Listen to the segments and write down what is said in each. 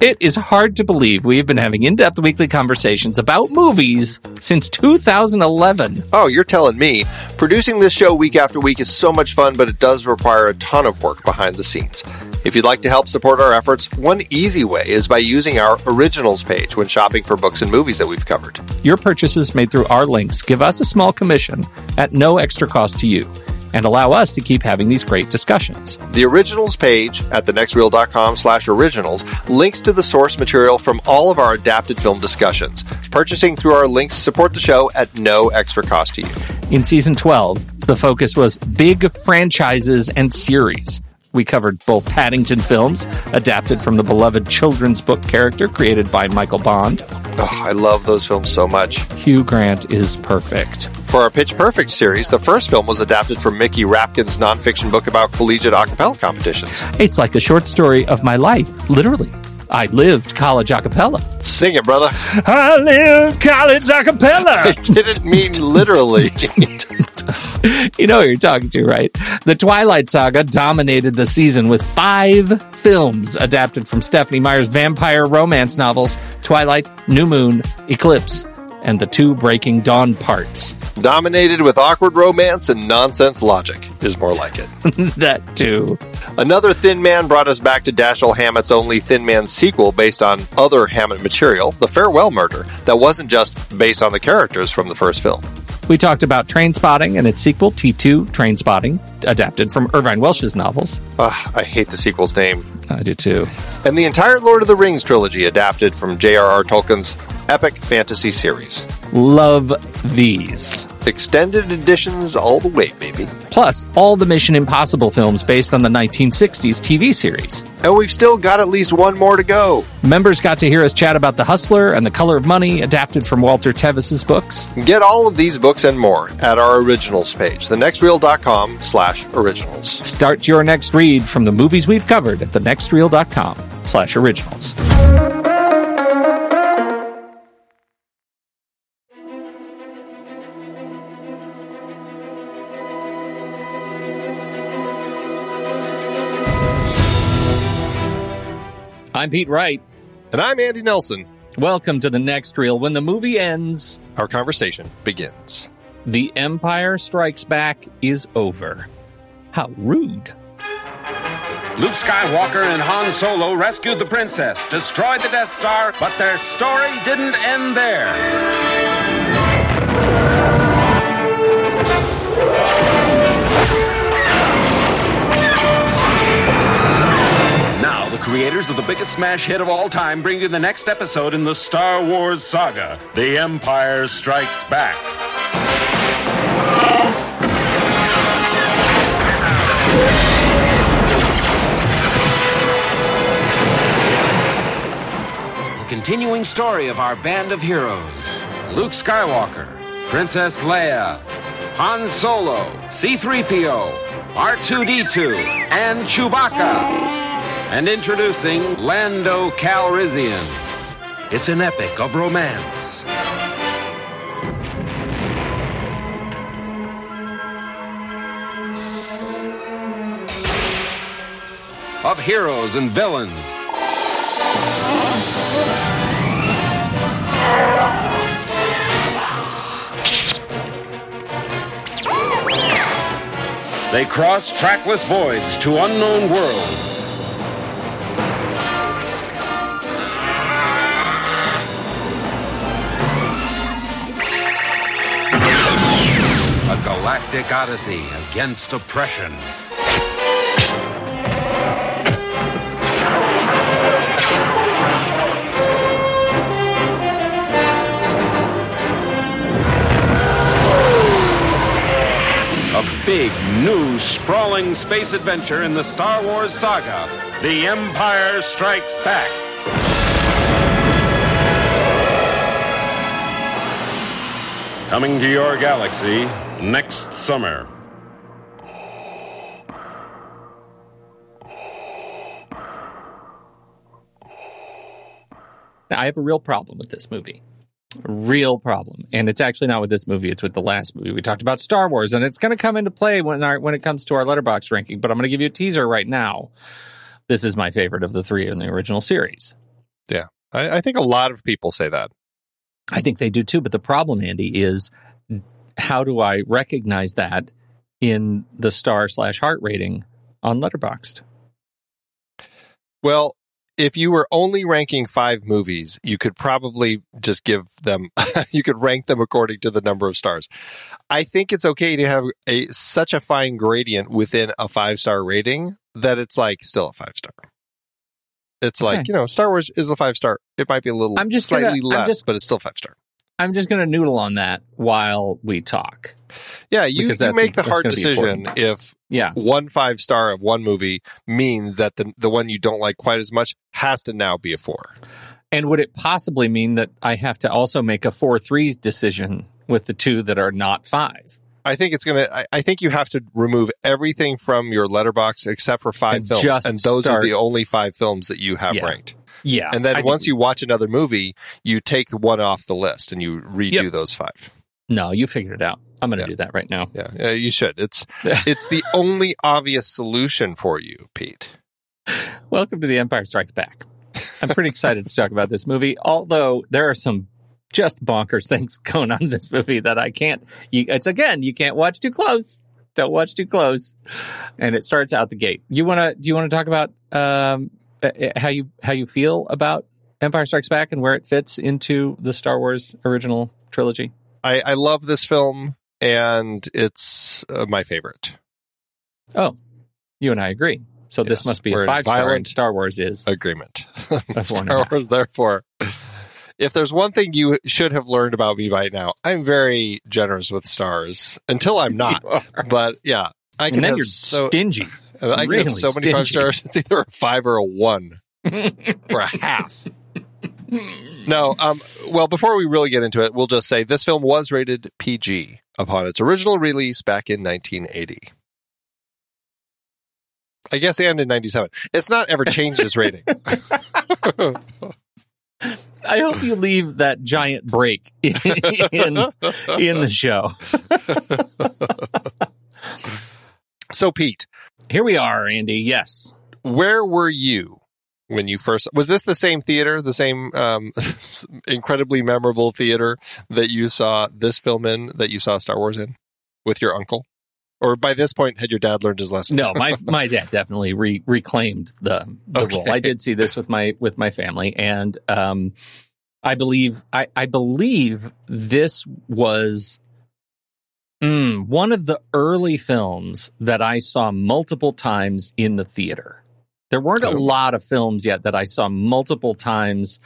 It is hard to believe we've been having in depth weekly conversations about movies since 2011. Oh, you're telling me. Producing this show week after week is so much fun, but it does require a ton of work behind the scenes. If you'd like to help support our efforts, one easy way is by using our originals page when shopping for books and movies that we've covered. Your purchases made through our links give us a small commission at no extra cost to you and allow us to keep having these great discussions. The originals page at thenextreel.com slash originals links to the source material from all of our adapted film discussions. Purchasing through our links support the show at no extra cost to you. In season 12, the focus was big franchises and series. We covered both Paddington films, adapted from the beloved children's book character created by Michael Bond. Oh, I love those films so much. Hugh Grant is perfect. For our Pitch Perfect series, the first film was adapted from Mickey Rapkin's nonfiction book about collegiate a cappella competitions. It's like a short story of my life, literally. I lived college a cappella. Sing it, brother. I lived college a cappella. I didn't mean literally. you know who you're talking to, right? The Twilight Saga dominated the season with five films adapted from Stephenie Meyer's vampire romance novels Twilight, New Moon, Eclipse, and the two Breaking Dawn parts. Dominated with awkward romance and nonsense logic, is more like it. that too. Another Thin Man brought us back to Dashiell Hammett's only Thin Man sequel based on other Hammett material, The Farewell Murder, that wasn't just based on the characters from the first film. We talked about Trainspotting and its sequel, T2 Trainspotting, adapted from Irvine Welsh's novels. Ugh, I hate the sequel's name. I do too. And the entire Lord of the Rings trilogy adapted from J.R.R. Tolkien's epic fantasy series. Love these. Extended editions all the way, baby. Plus, all the Mission Impossible films based on the 1960s TV series. And we've still got at least one more to go. Members got to hear us chat about The Hustler and The Color of Money, adapted from Walter Tevis's books. Get all of these books and more at our originals page, thenextreel.com slash originals. Start your next read from the movies we've covered at thenextreel.com slash originals. I'm Pete Wright. And I'm Andy Nelson. Welcome to the next reel. When the movie ends, our conversation begins. The Empire Strikes Back is over. How rude. Luke Skywalker and Han Solo rescued the princess, destroyed the Death Star, but their story didn't end there. Creators of the biggest smash hit of all time, bring you the next episode in the Star Wars saga The Empire Strikes Back. The continuing story of our band of heroes Luke Skywalker, Princess Leia, Han Solo, C3PO, R2D2, and Chewbacca. And introducing Lando Calrissian. It's an epic of romance. Of heroes and villains. They cross trackless voids to unknown worlds. Galactic odyssey against oppression. A big, new, sprawling space adventure in the Star Wars saga The Empire Strikes Back. Coming to your galaxy next summer. Now, I have a real problem with this movie. A real problem. And it's actually not with this movie, it's with the last movie. We talked about Star Wars, and it's going to come into play when, our, when it comes to our Letterboxd ranking, but I'm going to give you a teaser right now. This is my favorite of the three in the original series. Yeah. I, I think a lot of people say that. I think they do too. But the problem, Andy, is how do I recognize that in the star slash heart rating on Letterboxd? Well, if you were only ranking five movies, you could probably just give them, you could rank them according to the number of stars. I think it's okay to have a such a fine gradient within a five star rating that it's like still a five star. It's like, you know, Star Wars is a five star. It might be a little I'm just slightly gonna- less, just- but it's still five star. I'm just going to noodle on that while we talk. Yeah, you, you make the hard decision if Yeah. one five star of one movie means that the the one you don't like quite as much has to now be a four. And would it possibly mean that I have to also make a 4 3 decision with the two that are not five? I think it's gonna. I, I think you have to remove everything from your Letterboxd except for five And films, and those start- are the only five films that you have Yeah. ranked. Yeah. And then I once you watch another movie, you take one off the list and you redo Yep. those five. No, you figured it out. I'm going to Yeah. do that right now. Yeah, yeah, you should. It's it's the only obvious solution for you, Pete. Welcome to The Empire Strikes Back. I'm pretty excited to talk about this movie, although there are some just bonkers things going on in this movie that I can't. You, it's again, you can't watch too close. Don't watch too close. And it starts out the gate. You want to? Do you want to talk about um, how you how you feel about Empire Strikes Back and where it fits into the Star Wars original trilogy? I, I love this film, and it's uh, my favorite. Oh, you and I agree. So this must be a five star. Star Wars is Agreement. Star. Wars, therefore. If there's one thing you should have learned about me by now, I'm very generous with stars until I'm not. but yeah, I can and then you're so stingy. I can really have so many five stars. It's either a five or a one or a half. no, um, well, before we really get into it, we'll just say this film was rated PG upon its original release back in 1980. I guess and in 97. It's not ever changed its rating. I hope you leave that giant break in in, in the show. so, Pete, Here we are, Andy. Yes. where were you when you first was this the same theater the same um, incredibly memorable theater that you saw this film in that you saw star wars in with your uncle or by this point had your dad learned his lesson No, my my dad definitely re- reclaimed the the Okay. role. I did see this with my with my family, and um, I believe I, I believe this was mm, one of the early films that I saw multiple times in the theater. There weren't Oh. a lot of films yet that I saw multiple times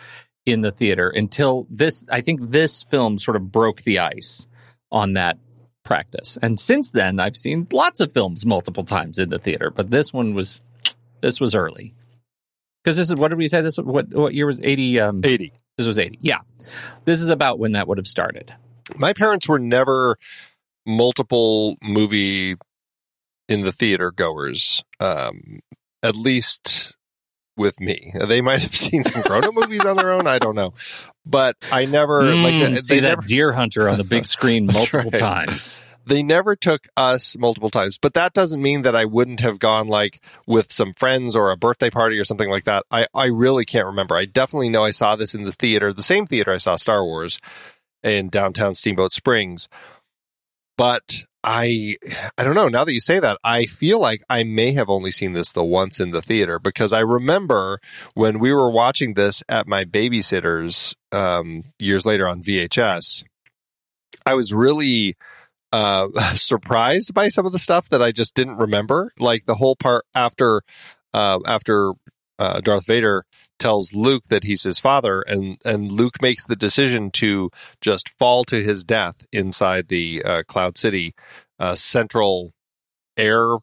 in the theater until this. I think this film sort of broke the ice on that practice. And since then, I've seen lots of films multiple times in the theater, but this one was this was early. Because this is what did we say? This what what year was eighty? Um, 80 this was eighty. Yeah, this is about when that would have started. My parents were never multiple movie in the theater goers. Um, at least with me. They might have seen some grown up movies on their own. I don't know. But I never Mm, like they see that never, deer hunter on the big screen multiple right. times. they never took us multiple times. But that doesn't mean that I wouldn't have gone like with some friends or a birthday party or something like that. I, I really can't remember. I definitely know I saw this in the theater, the same theater I saw Star Wars in downtown Steamboat Springs. But I I don't know. Now that you say that, I feel like I may have only seen this the once in the theater because I remember when we were watching this at my babysitter's um, years later on VHS. I was really uh, surprised by some of the stuff that I just didn't remember, like the whole part after uh, after uh, Darth Vader tells Luke that he's his father, and and Luke makes the decision to just fall to his death inside the uh, Cloud City uh, central air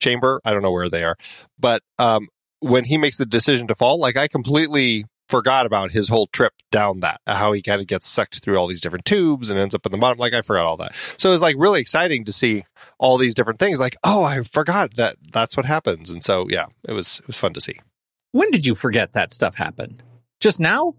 chamber. I don't know where they are, but um, when he makes the decision to fall, like I completely forgot about his whole trip down that how he kind of gets sucked through all these different tubes and ends up in the bottom like i forgot all that so it was like really exciting to see all these different things like oh i forgot that that's what happens and so yeah it was it was fun to see When did you forget that stuff happened? Just now?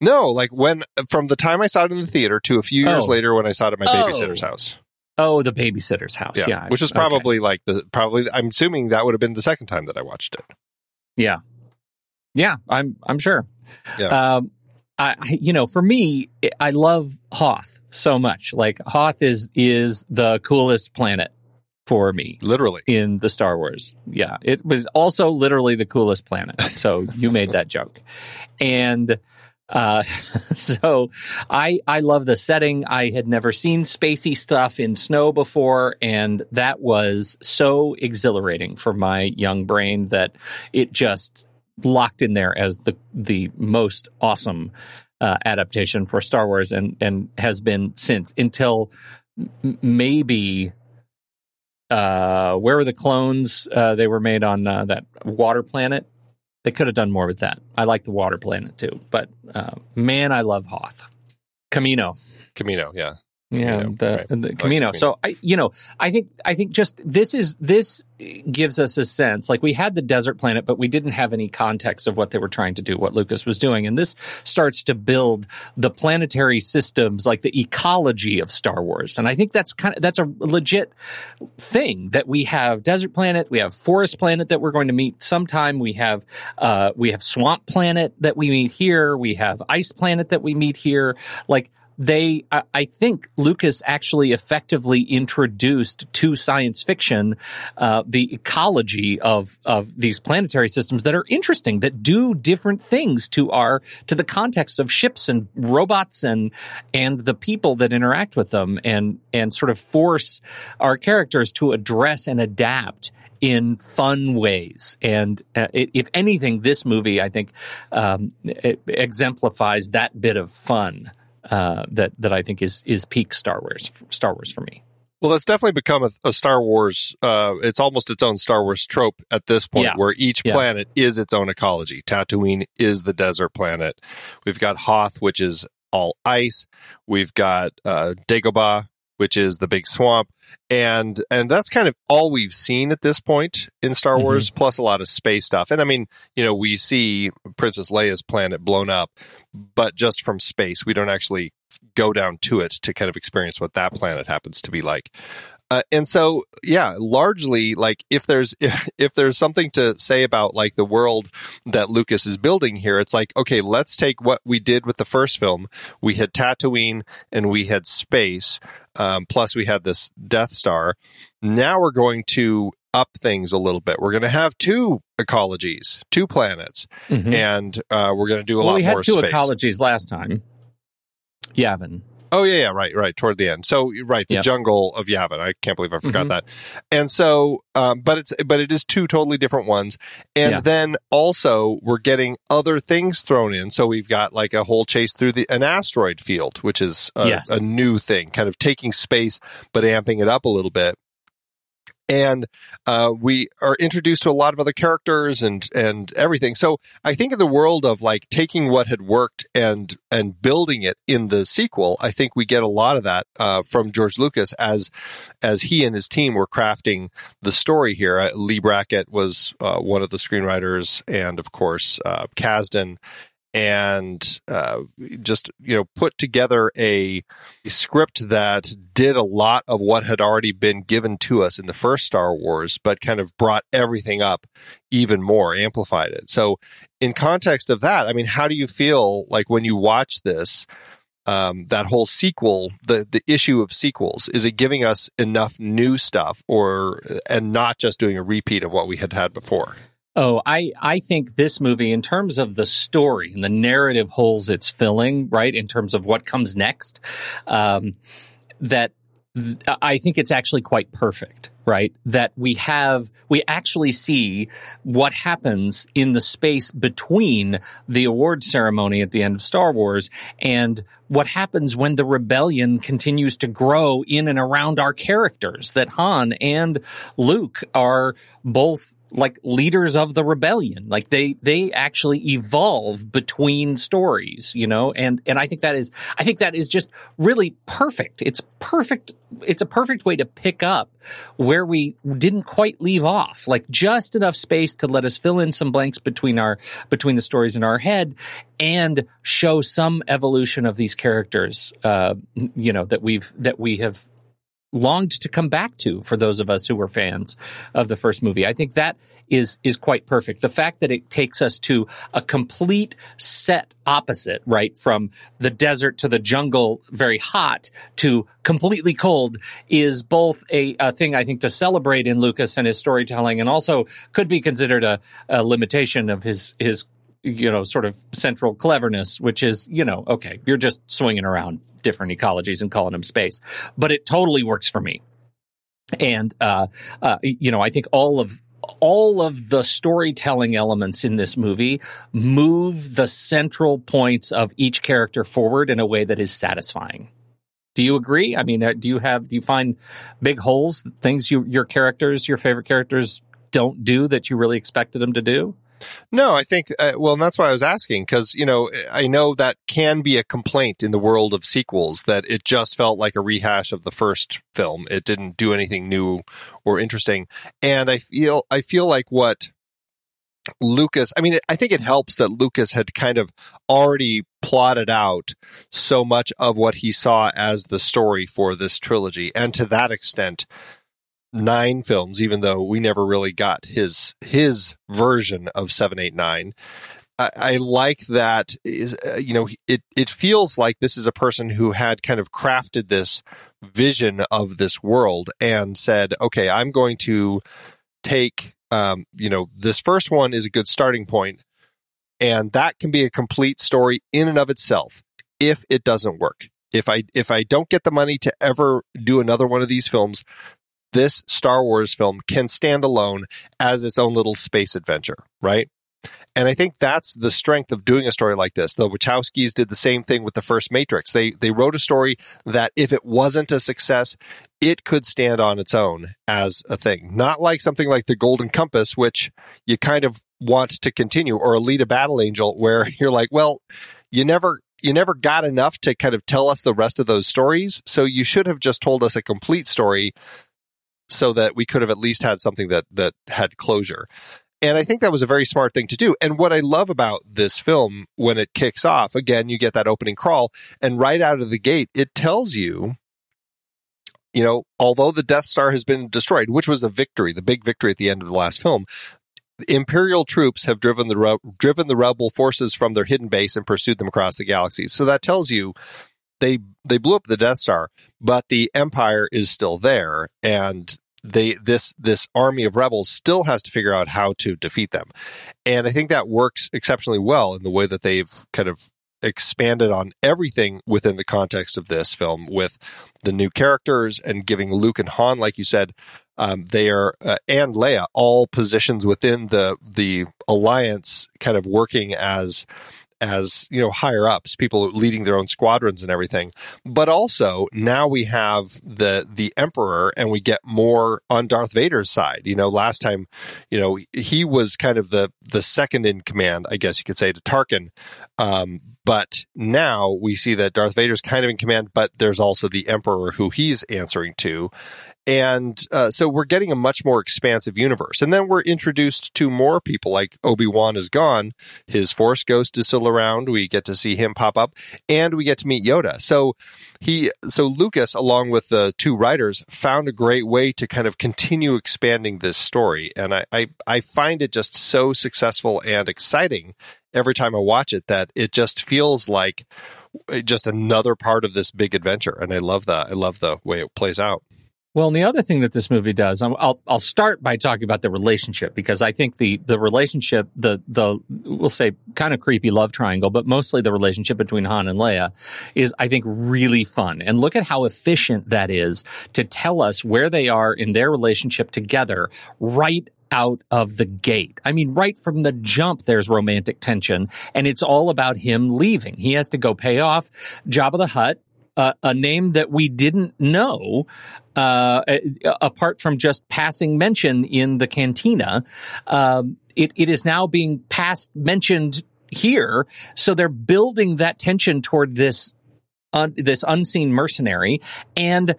no like when from the time i saw it in the theater to a few years Oh. later when i saw it at my Oh. babysitter's house Oh, the babysitter's house. Yeah. which was Okay. probably like the probably i'm assuming that would have been the second time that i watched it Yeah. Yeah, I'm I'm sure. Yeah. Um I you know, for me, I love Hoth so much. Like Hoth is is the coolest planet for me literally in the Star Wars. Yeah, it was also literally the coolest planet. So you made that joke, and uh, so I I love the setting. I had never seen spacey stuff in snow before, and that was so exhilarating for my young brain that it just locked in there as the the most awesome uh, adaptation for Star Wars, and and has been since until m- maybe uh, where were the clones? Uh, they were made on uh, that water planet. They could have done more with that. I like the water planet too, but uh, man, I love Hoth. Kamino. Kamino yeah Yeah, Kamino, the, right. the like Kamino. Kamino. So I, you know, I think I think just this is this gives us a sense. Like we had the desert planet, but we didn't have any context of what they were trying to do, what Lucas was doing, and this starts to build the planetary systems, like the ecology of Star Wars. And I think that's kind of that's a legit thing that we have desert planet, we have forest planet that we're going to meet sometime. We have uh, we have swamp planet that we meet here. We have ice planet that we meet here. Like they, I, think Lucas actually effectively introduced to science fiction uh, the ecology of of these planetary systems that are interesting, that do different things to our to the context of ships and robots and and the people that interact with them, and and sort of force our characters to address and adapt in fun ways. And uh, if anything, this movie, I think, um, exemplifies that bit of fun uh, that that I think is is peak Star Wars Star Wars for me. Well, that's definitely become a, a Star Wars. Uh, it's almost its own Star Wars trope at this point, Yeah. where each Yeah. planet is its own ecology. Tatooine is the desert planet. We've got Hoth, which is all ice. We've got uh, Dagobah, which is the big swamp, and and that's kind of all we've seen at this point in Star Mm-hmm. Wars. Plus a lot of space stuff. And I mean, you know, we see Princess Leia's planet blown up, but just from space. We don't actually go down to it to kind of experience what that planet happens to be like. Uh, and so, yeah, largely, like if there's if, if there's something to say about like the world that Lucas is building here, it's like okay, let's take what we did with the first film. We had Tatooine and we had space, um, plus we had this Death Star. Now we're going to up things a little bit. We're going to have two ecologies, two planets, and uh, we're going to do a well, lot we had more two space. ecologies last time. Yavin. Oh yeah, yeah, right, right. Toward the end, so right, the Yep. jungle of Yavin. I can't believe I forgot Mhm. that. And so, um, but it's but it is two totally different ones. And Yeah. then also we're getting other things thrown in. So we've got like a whole chase through the an asteroid field, which is a, Yes. a new thing, kind of taking space but amping it up a little bit. And uh, we are introduced to a lot of other characters and and everything. So I think in the world of like taking what had worked and and building it in the sequel, I think we get a lot of that uh, from George Lucas as as he and his team were crafting the story here. Uh, Leigh Brackett was uh, one of the screenwriters, and of course uh, Kasdan and uh, just you know put together a, script that did a lot of what had already been given to us in the first Star Wars, but kind of brought everything up even more, amplified it. So, in context of that, I mean, how do you feel like when you watch this? Um, that whole sequel, the the issue of sequels, is it giving us enough new stuff, or and not just doing a repeat of what we had had before? Oh, I, I think this movie, in terms of the story and the narrative holes it's filling, right, in terms of what comes next, um, that I think it's actually quite perfect, right? That we have, we actually see what happens in the space between the award ceremony at the end of Star Wars and what happens when the rebellion continues to grow in and around our characters. That Han and Luke are both like leaders of the rebellion. Like they they actually evolve between stories, you know, and and I think that is I think that is just really perfect. It's perfect. It's a perfect way to pick up where we didn't quite leave off, like just enough space to let us fill in some blanks between our between the stories in our head and show some evolution of these characters, uh, you know, that we've that we have longed to come back to for those of us who were fans of the first movie. I think that is is quite perfect. The fact that it takes us to a complete set opposite, right, from the desert to the jungle, very hot to completely cold, is both a, a thing I think to celebrate in Lucas and his storytelling, and also could be considered a, a limitation of his his you know sort of central cleverness, which is you know okay, you're just swinging around different ecologies and calling them space. But it totally works for me. And, uh, uh, you know, I think all of, all of the storytelling elements in this movie move the central points of each character forward in a way that is satisfying. Do you agree? I mean, uh, do you have, do you find big holes, things you, your characters, your favorite characters don't do that you really expected them to do? No, I think, uh, well, and that's why I was asking, because, you know, I know that can be a complaint in the world of sequels that it just felt like a rehash of the first film. It didn't do anything new or interesting. And I feel, I feel like what Lucas, I mean, I think it helps that Lucas had kind of already plotted out so much of what he saw as the story for this trilogy. And to that extent, nine films, even though we never really got his his version of seven, eight, nine. I, like that is uh, you know it it feels like this is a person who had kind of crafted this vision of this world and said, okay, I'm going to take um, you know this first one is a good starting point, and that can be a complete story in and of itself if it doesn't work if I if I don't get the money to ever do another one of these films, this Star Wars film can stand alone as its own little space adventure, right? And I think that's the strength of doing a story like this. The Wachowskis did the same thing with the first Matrix. They they wrote a story that if it wasn't a success, it could stand on its own as a thing. Not like something like the Golden Compass, which you kind of want to continue, or Alita Battle Angel, where you're like, well, you never you never got enough to kind of tell us the rest of those stories. So you should have just told us a complete story so that we could have at least had something that that had closure. And I think that was a very smart thing to do. And what I love about this film when it kicks off, again, you get that opening crawl, and right out of the gate, it tells you, you know, although the Death Star has been destroyed, which was a victory, the big victory at the end of the last film, Imperial troops have driven the driven the rebel forces from their hidden base and pursued them across the galaxy. So that tells you they they blew up the Death Star, but the Empire is still there, and they this this army of rebels still has to figure out how to defeat them. And I think that works exceptionally well in the way that they've kind of expanded on everything within the context of this film with the new characters and giving Luke and Han, like you said, um, they are uh, and Leia all positions within the the alliance, kind of working as as you know higher ups, people leading their own squadrons and everything. But also now we have the the Emperor, and we get more on Darth Vader's side. You know, last time, you know, he was kind of the the second in command, I guess you could say, to Tarkin. Um, but now we see that Darth Vader's kind of in command, but there's also the Emperor who he's answering to. And uh, so we're getting a much more expansive universe. And then we're introduced to more people like Obi Wan is gone. His Force Ghost is still around. We get to see him pop up and we get to meet Yoda. So he, so Lucas, along with the two writers, found a great way to kind of continue expanding this story. And I, I, I find it just so successful and exciting every time I watch it that it just feels like just another part of this big adventure. And I love that. I love the way it plays out. Well, and the other thing that this movie does, I'll I'll start by talking about the relationship because I think the the relationship, the the we'll say kind of creepy love triangle, but mostly the relationship between Han and Leia is I think really fun. And look at how efficient that is to tell us where they are in their relationship together right out of the gate. I mean, right from the jump, there's romantic tension, and it's all about him leaving. He has to go pay off Jabba the Hutt, uh, a name that we didn't know, uh, apart from just passing mention in the cantina. Um, it, it is now being passed mentioned here. So they're building that tension toward this, this unseen mercenary. And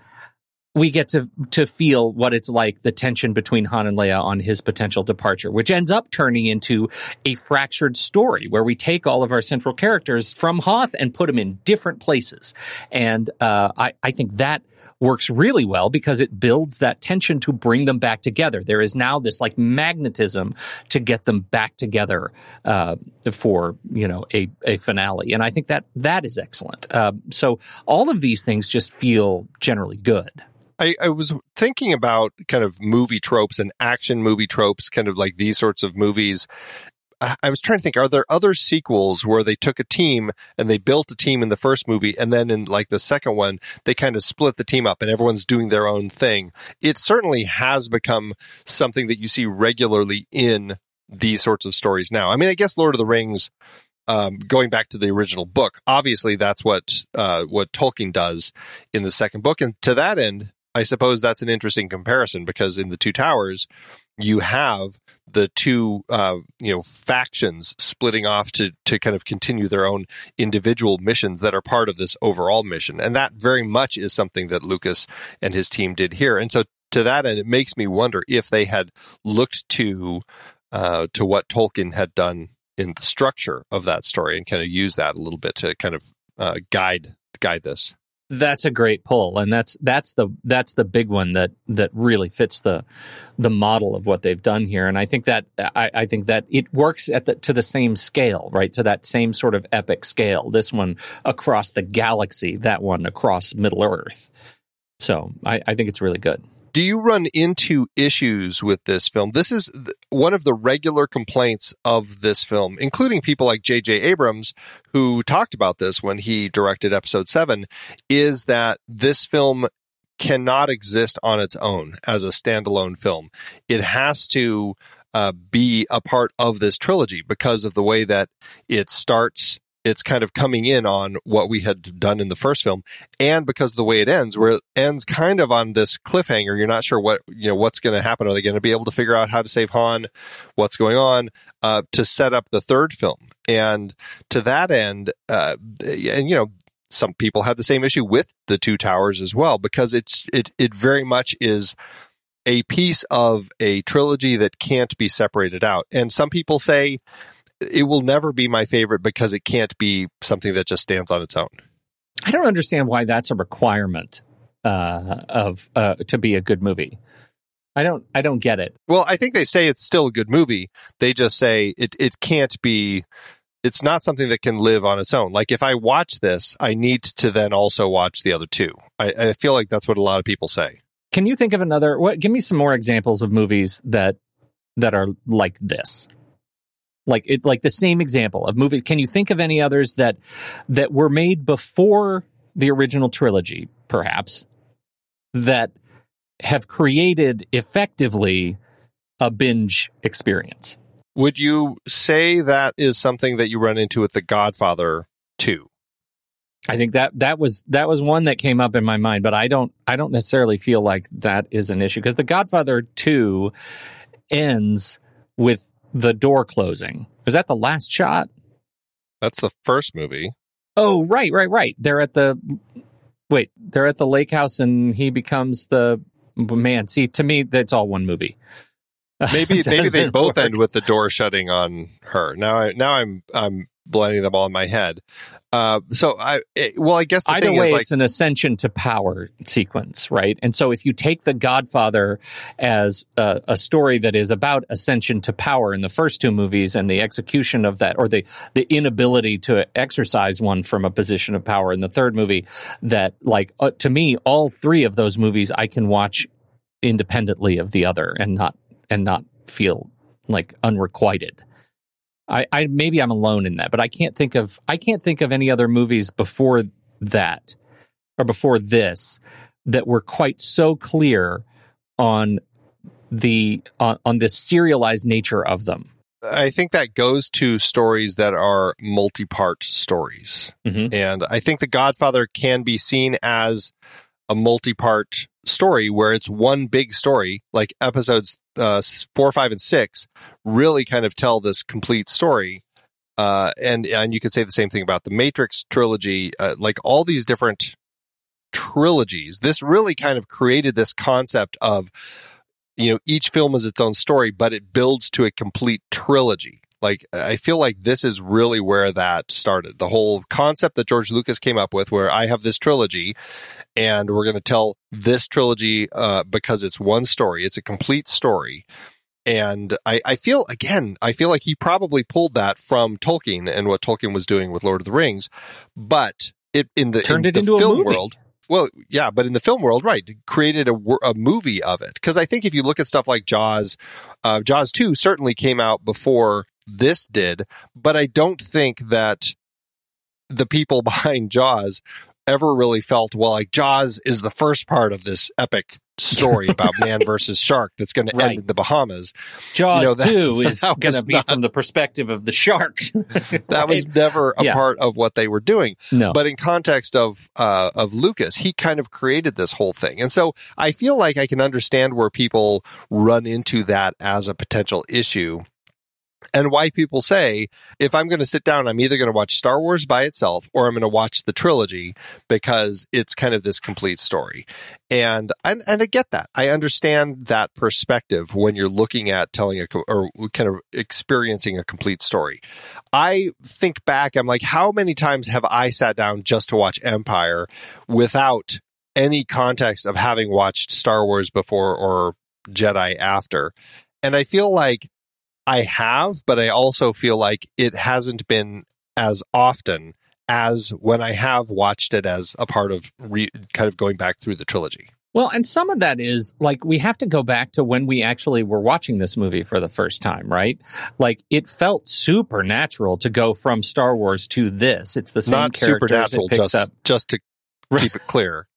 we get to to feel what it's like the tension between Han and Leia on his potential departure, which ends up turning into a fractured story where we take all of our central characters from Hoth and put them in different places. And uh, I, I think that works really well because it builds that tension to bring them back together. There is now this like magnetism to get them back together uh, for you know a a finale, and I think that that is excellent. Uh, so all of these things just feel generally good. I, I, was thinking about kind of movie tropes and action movie tropes, kind of like these sorts of movies. I was trying to think, are there other sequels where they took a team and they built a team in the first movie and then in like the second one, they kind of split the team up and everyone's doing their own thing? It certainly has become something that you see regularly in these sorts of stories now. I mean, I guess Lord of the Rings um, going back to the original book, obviously that's what uh, what Tolkien does in the second book, and to that end, I suppose that's an interesting comparison because in the Two Towers, you have the two uh, you know factions splitting off to to kind of continue their own individual missions that are part of this overall mission, and that very much is something that Lucas and his team did here. And so to that end, it makes me wonder if they had looked to uh, to what Tolkien had done in the structure of that story and kind of use that a little bit to kind of uh, guide guide this. That's a great pull, and that's that's the that's the big one that that really fits the the model of what they've done here. And I think that I, I think that it works at the to the same scale, right? To that same sort of epic scale. This one across the galaxy, that one across Middle Earth. So I, I think it's really good. Do you run into issues with this film? This is one of the regular complaints of this film, including people like J.J. Abrams, who talked about this when he directed episode seven, is that this film cannot exist on its own as a standalone film. It has to uh, be a part of this trilogy because of the way that it starts it's kind of coming in on what we had done in the first film. And because the way it ends where it ends kind of on this cliffhanger you're not sure what you know what's going to happen. Are they going to be able to figure out how to save han? What's going on? Uh, to set up the third film. And to that end uh, and you know some people have the same issue with the two towers as well because it's it it very much is a piece of a trilogy that can't be separated out. And some people say it will never be my favorite because it can't be something that just stands on its own. I don't understand why that's a requirement uh, of uh, to be a good movie. I don't I don't get it. Well, I think they say it's still a good movie. They just say it it can't be it's not something that can live on its own. Like if I watch this, I need to then also watch the other two. I, I feel like that's what a lot of people say. Can you think of another what give me some more examples of movies that that are like this? Like it like the same example of movies can you think of any others that that were made before the original trilogy perhaps that have created effectively a binge experience Would you say that is something that you run into with The Godfather 2? I think that that was that was one that came up in my mind, but I don't I don't necessarily feel like that is an issue because The Godfather 2 ends with the door closing. Is that the last shot? That's the first movie. Oh, right, right, right. They're at the wait, they're at the lake house and he becomes the man. See, to me that's all one movie. Maybe maybe they both work. end with the door shutting on her. Now I now I'm I'm blending them all in my head. Uh, so I it, well I guess the Either thing way, is like it's an ascension to power sequence, right? And so, if you take The Godfather as a, a story that is about ascension to power in the first two movies, and the execution of that, or the the inability to exercise one from a position of power in the third movie, that like uh, to me, all three of those movies I can watch independently of the other and not and not feel like unrequited. I, I maybe I'm alone in that, but I can't think of I can't think of any other movies before that or before this that were quite so clear on the on, on the serialized nature of them. I think that goes to stories that are multi-part stories. Mhm. And I think The Godfather can be seen as a multi-part story where it's one big story, like episodes uh, four, five, and six really kind of tell this complete story. Uh, and and you could say the same thing about the Matrix trilogy, uh, like all these different trilogies. This really kind of created this concept of you know each film is its own story, but it builds to a complete trilogy. Like I feel like this is really where that started. The whole concept that George Lucas came up with, where I have this trilogy, and we're going to tell this trilogy uh, because it's one story. It's a complete story. And I, I feel again, I feel like he probably pulled that from Tolkien and what Tolkien was doing with Lord of the Rings, but it in the Turned in it the into a film movie. world. Well, yeah, but in the film world, right, created a, a movie of it. Because I think if you look at stuff like Jaws, uh, Jaws two certainly came out before this did, but I don't think that the people behind Jaws ever really felt well like Jaws is the first part of this epic story about man versus shark that's going to end in the Bahamas. Jaws You know, that- two is going to be not- from the perspective of the shark. That was never a Yeah. part of what they were doing. no. But in context of uh, of Lucas, he kind of created this whole thing, and so I feel like I can understand where people run into that as a potential issue, and why people say if I'm going to sit down, I'm either going to watch Star Wars by itself or I'm going to watch the trilogy because it's kind of this complete story. And and, and I get that. I understand that perspective when you're looking at telling a or kind of experiencing a complete story. I think back, I'm like, how many times have I sat down just to watch Empire without any context of having watched Star Wars before or Jedi after? And I feel like I have, but I also feel like it hasn't been as often as when I have watched it as a part of re- kind of going back through the trilogy. Well, and some of that is like we have to go back to when we actually were watching this movie for the first time, right? Like it felt supernatural to go from Star Wars to this. It's the same Not characters supernatural, it picks just up. just to keep it clear.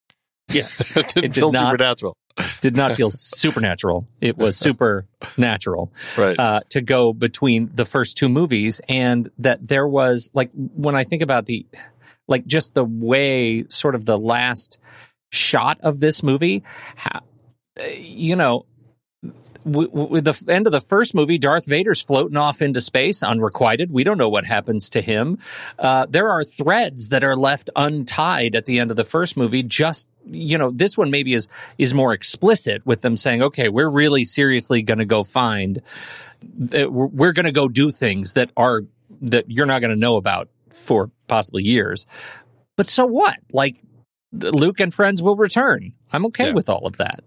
Yeah. it It did not- supernatural. Did not feel supernatural. It was supernatural. Right. uh, to go between the first two movies, and that there was like when I think about the like just the way sort of the last shot of this movie, how, you know. W- w- With the end of the first movie, Darth Vader's floating off into space unrequited. We don't know what happens to him. Uh, there are threads that are left untied at the end of the first movie. Just you know, this one maybe is is more explicit with them saying, "Okay, we're really seriously going to go find that we're, we're going to go do things that are that you're not going to know about for possibly years. But so what? Like Luke and friends will return. I'm okay Yeah. with all of that.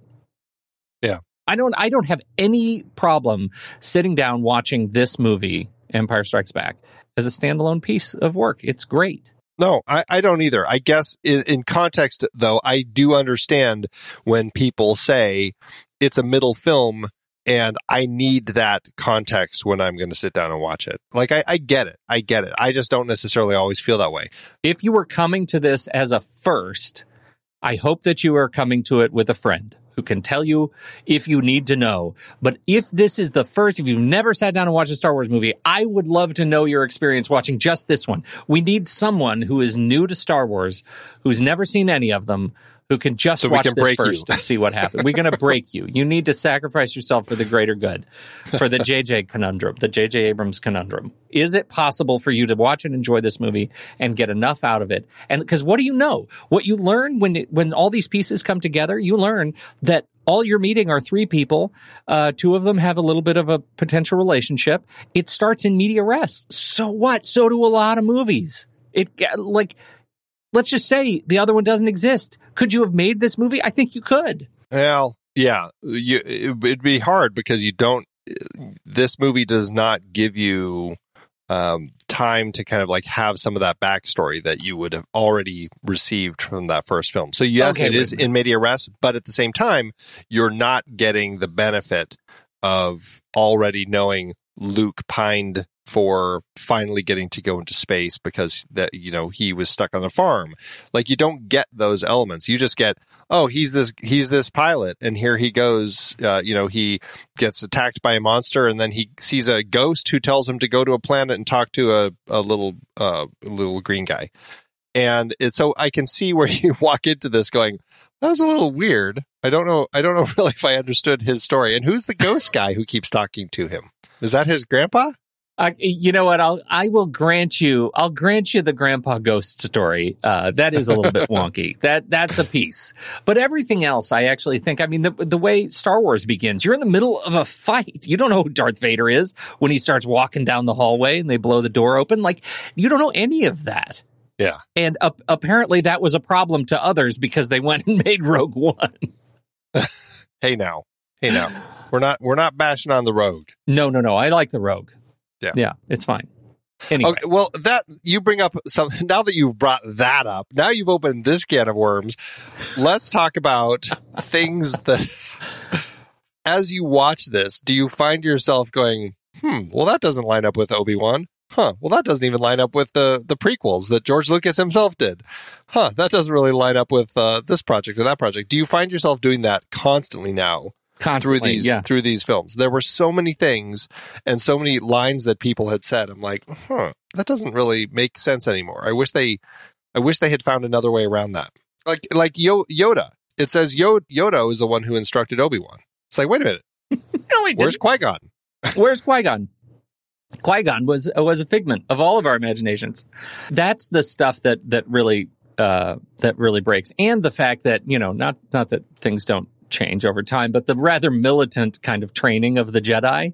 Yeah. I don't I don't have any problem sitting down watching this movie Empire Strikes Back as a standalone piece of work. It's great. No, I, I don't either. I guess in, in context, though, I do understand when people say it's a middle film and I need that context when I'm going to sit down and watch it. Like, I, I get it. I get it. I just don't necessarily always feel that way. If you were coming to this as a first, I hope that you are coming to it with a friend who can tell you if you need to know. But if this is the first, if you've never sat down and watched a Star Wars movie, I would love to know your experience watching just this one. We need someone who is new to Star Wars, who's never seen any of them, who can just So watch can this break you. first and see what happens. We're going to break you. You need to sacrifice yourself for the greater good, for the JJ conundrum, the JJ Abrams conundrum. Is it possible for you to watch and enjoy this movie and get enough out of it? And because what do you know? What you learn when it, when all these pieces come together, you learn that all you're meeting are three people. Uh, two of them have a little bit of a potential relationship. It starts in media res. So what? So do a lot of movies. It like let's just say the other one doesn't exist. Could you have made this movie? I think you could. Well, yeah, you, it, it'd be hard because you don't. This movie does not give you um, time to kind of like have some of that backstory that you would have already received from that first film. So yes, Okay, it is in media res, but at the same time, you're not getting the benefit of already knowing Luke pined for finally getting to go into space because that you know he was stuck on the farm. Like you don't get those elements. You just get oh he's this he's this pilot and here he goes uh, you know he gets attacked by a monster and then he sees a ghost who tells him to go to a planet and talk to a, a little uh, little green guy. And it's so i can see where you walk into this going that was a little weird. I don't know i don't know really if i understood his story. And who's the ghost guy who keeps talking to him? Is that his grandpa I, you know what? I'll I will grant you. I'll grant you the Grandpa Ghost story. Uh, that is a little bit wonky. That that's a piece. But everything else, I actually think. I mean, the the way Star Wars begins, you're in the middle of a fight. You don't know who Darth Vader is when he starts walking down the hallway and they blow the door open. Like you don't know any of that. yeah And uh, apparently, that was a problem to others because they went and made Rogue One. hey now hey now we're not we're not bashing on the rogue No, no, no. I like the Rogue. Yeah. yeah, it's fine. Anyway, Okay, well, that you bring up some. Now that you've brought that up, now you've opened this can of worms. Let's talk about things that, as you watch this, do you find yourself going, "Hmm, well, that doesn't line up with Obi Wan." Huh. Well, that doesn't even line up with the the prequels that George Lucas himself did. Huh. That doesn't really line up with uh, this project or that project. Do you find yourself doing that constantly now? Constantly, through these yeah. through these films. There were so many things and so many lines that people had said. I'm like, huh, that doesn't really make sense anymore. I wish they, I wish they had found another way around that. Like like Yo- Yoda. It says Yo- Yoda is the one who instructed Obi Wan. It's like, wait a minute, No, he where's. Qui Gon? Where's Qui Gon? Qui Gon was was a figment of all of our imaginations. That's the stuff that that really uh, that really breaks, and the fact that you know not not that things don't change over time, but the rather militant kind of training of the Jedi.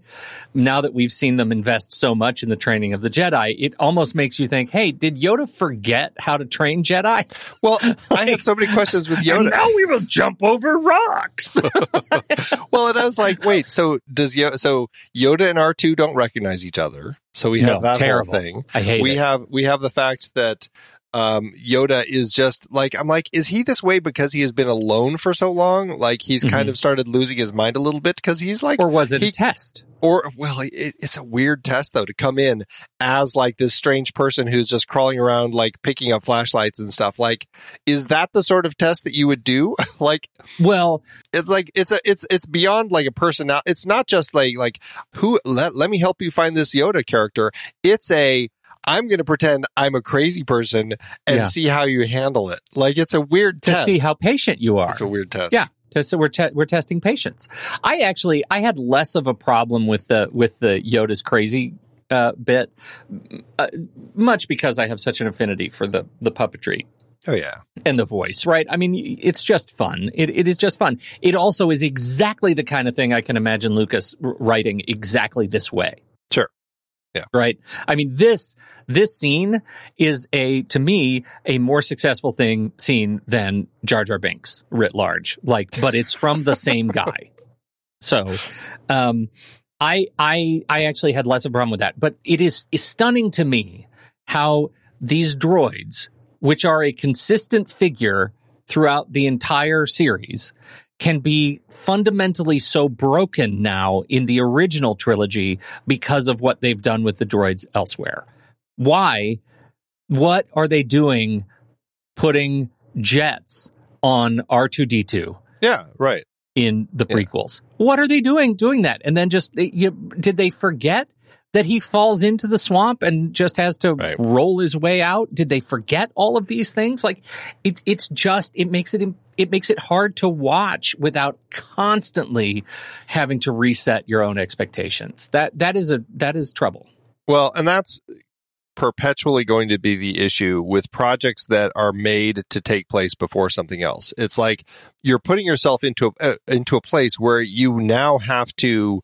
Now that we've seen them invest so much in the training of the Jedi, it almost makes you think, "Hey, did Yoda forget how to train Jedi?" Well, I had so many questions with Yoda. now we will jump over rocks. well, and I was like, wait, so does Yoda? So Yoda and R two don't recognize each other. So we have No, that terrible. whole thing. I hate we it. have we have the fact that um, Yoda is just like I'm like, is he this way because he has been alone for so long? Like he's kind of started losing his mind a little bit because he's like, or was it he- a test? or well, it, it's a weird test though to come in as like this strange person who's just crawling around like picking up flashlights and stuff. Like, is that the sort of test that you would do? like, Well, it's like it's a it's it's beyond like a person now it's not just like like who let, let me help you find this yoda character it's a i'm going to pretend i'm a crazy person and Yeah. see how you handle it like it's a weird to test see how patient you are. it's a weird test Yeah. So we're te- we're testing patience. I actually I had less of a problem with the with the Yoda's crazy uh, bit, uh, much because I have such an affinity for the the puppetry oh yeah and the voice. Right? I mean, it's just fun. It it is just fun. It also is exactly the kind of thing I can imagine Lucas writing exactly this way. Sure. Yeah. Right. I mean this this scene is a to me a more successful thing scene than Jar Jar Binks writ large. Like, but it's from the same guy. So, um, I I I actually had less of a problem with that. But it is, is stunning to me how these droids, which are a consistent figure throughout the entire series, can be fundamentally so broken now in the original trilogy because of what they've done with the droids elsewhere. Why? What are they doing putting jets on R2D2 Yeah, right. in the Yeah. prequels. What are they doing doing that? And then just you, did they forget that he falls into the swamp and just has to Right. roll his way out? Did they forget all of these things? Like it, it's just it makes it it makes it hard to watch without constantly having to reset your own expectations. That that is a that is trouble. Well, and that's perpetually going to be the issue with projects that are made to take place before something else. It's like you're putting yourself into a, uh, into a place where you now have to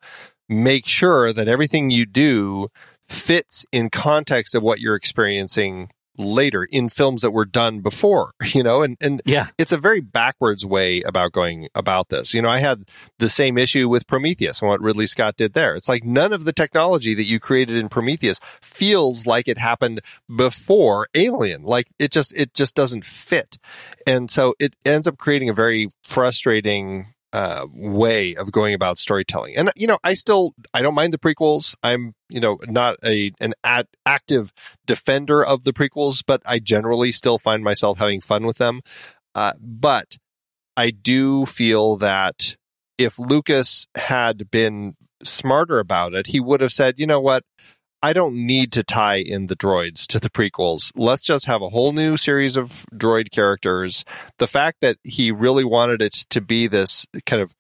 make sure that everything you do fits in context of what you're experiencing later in films that were done before, you know, and and Yeah. it's a very backwards way about going about this. You know, I had the same issue with Prometheus and what Ridley Scott did there. It's like none of the technology that you created in Prometheus feels like it happened before Alien. Like it just it just doesn't fit. And so it ends up creating a very frustrating uh, way of going about storytelling. And you know, I still I don't mind the prequels. I'm you know not a an ad, active defender of the prequels, but I generally still find myself having fun with them. Uh, but I do feel that if Lucas had been smarter about it, he would have said, you know what? I don't need to tie in the droids to the prequels. Let's just have a whole new series of droid characters. The fact that he really wanted it to be this kind of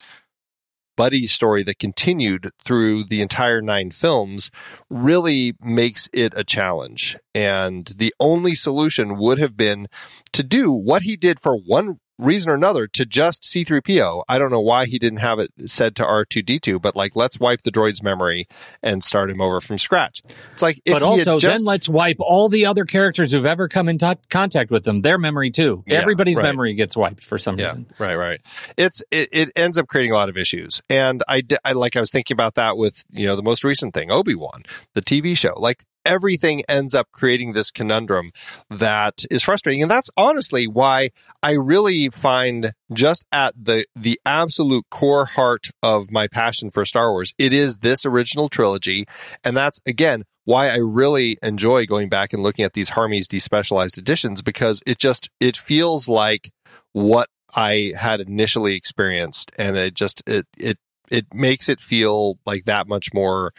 buddy story that continued through the entire nine films really makes it a challenge. And the only solution would have been to do what he did for one reason or another to just C3PO. I don't know why he didn't have it said to R2D2, but like, let's wipe the droid's memory and start him over from scratch. It's like, if but also, just, then let's wipe all the other characters who've ever come in to- contact with them, their memory too. Yeah, Everybody's right. memory gets wiped for some Yeah, reason. right, right. It's it, it ends up creating a lot of issues, and I, I like I was thinking about that with you know the most recent thing, Obi Wan, the TV show. Like everything ends up creating this conundrum that is frustrating, and that's honestly why I really find just at the the absolute core heart of my passion for Star Wars, it is this original trilogy, and that's again why I really enjoy going back and looking at these Harmy's despecialized editions because it just it feels like what I had initially experienced, and it just it it it makes it feel like that much more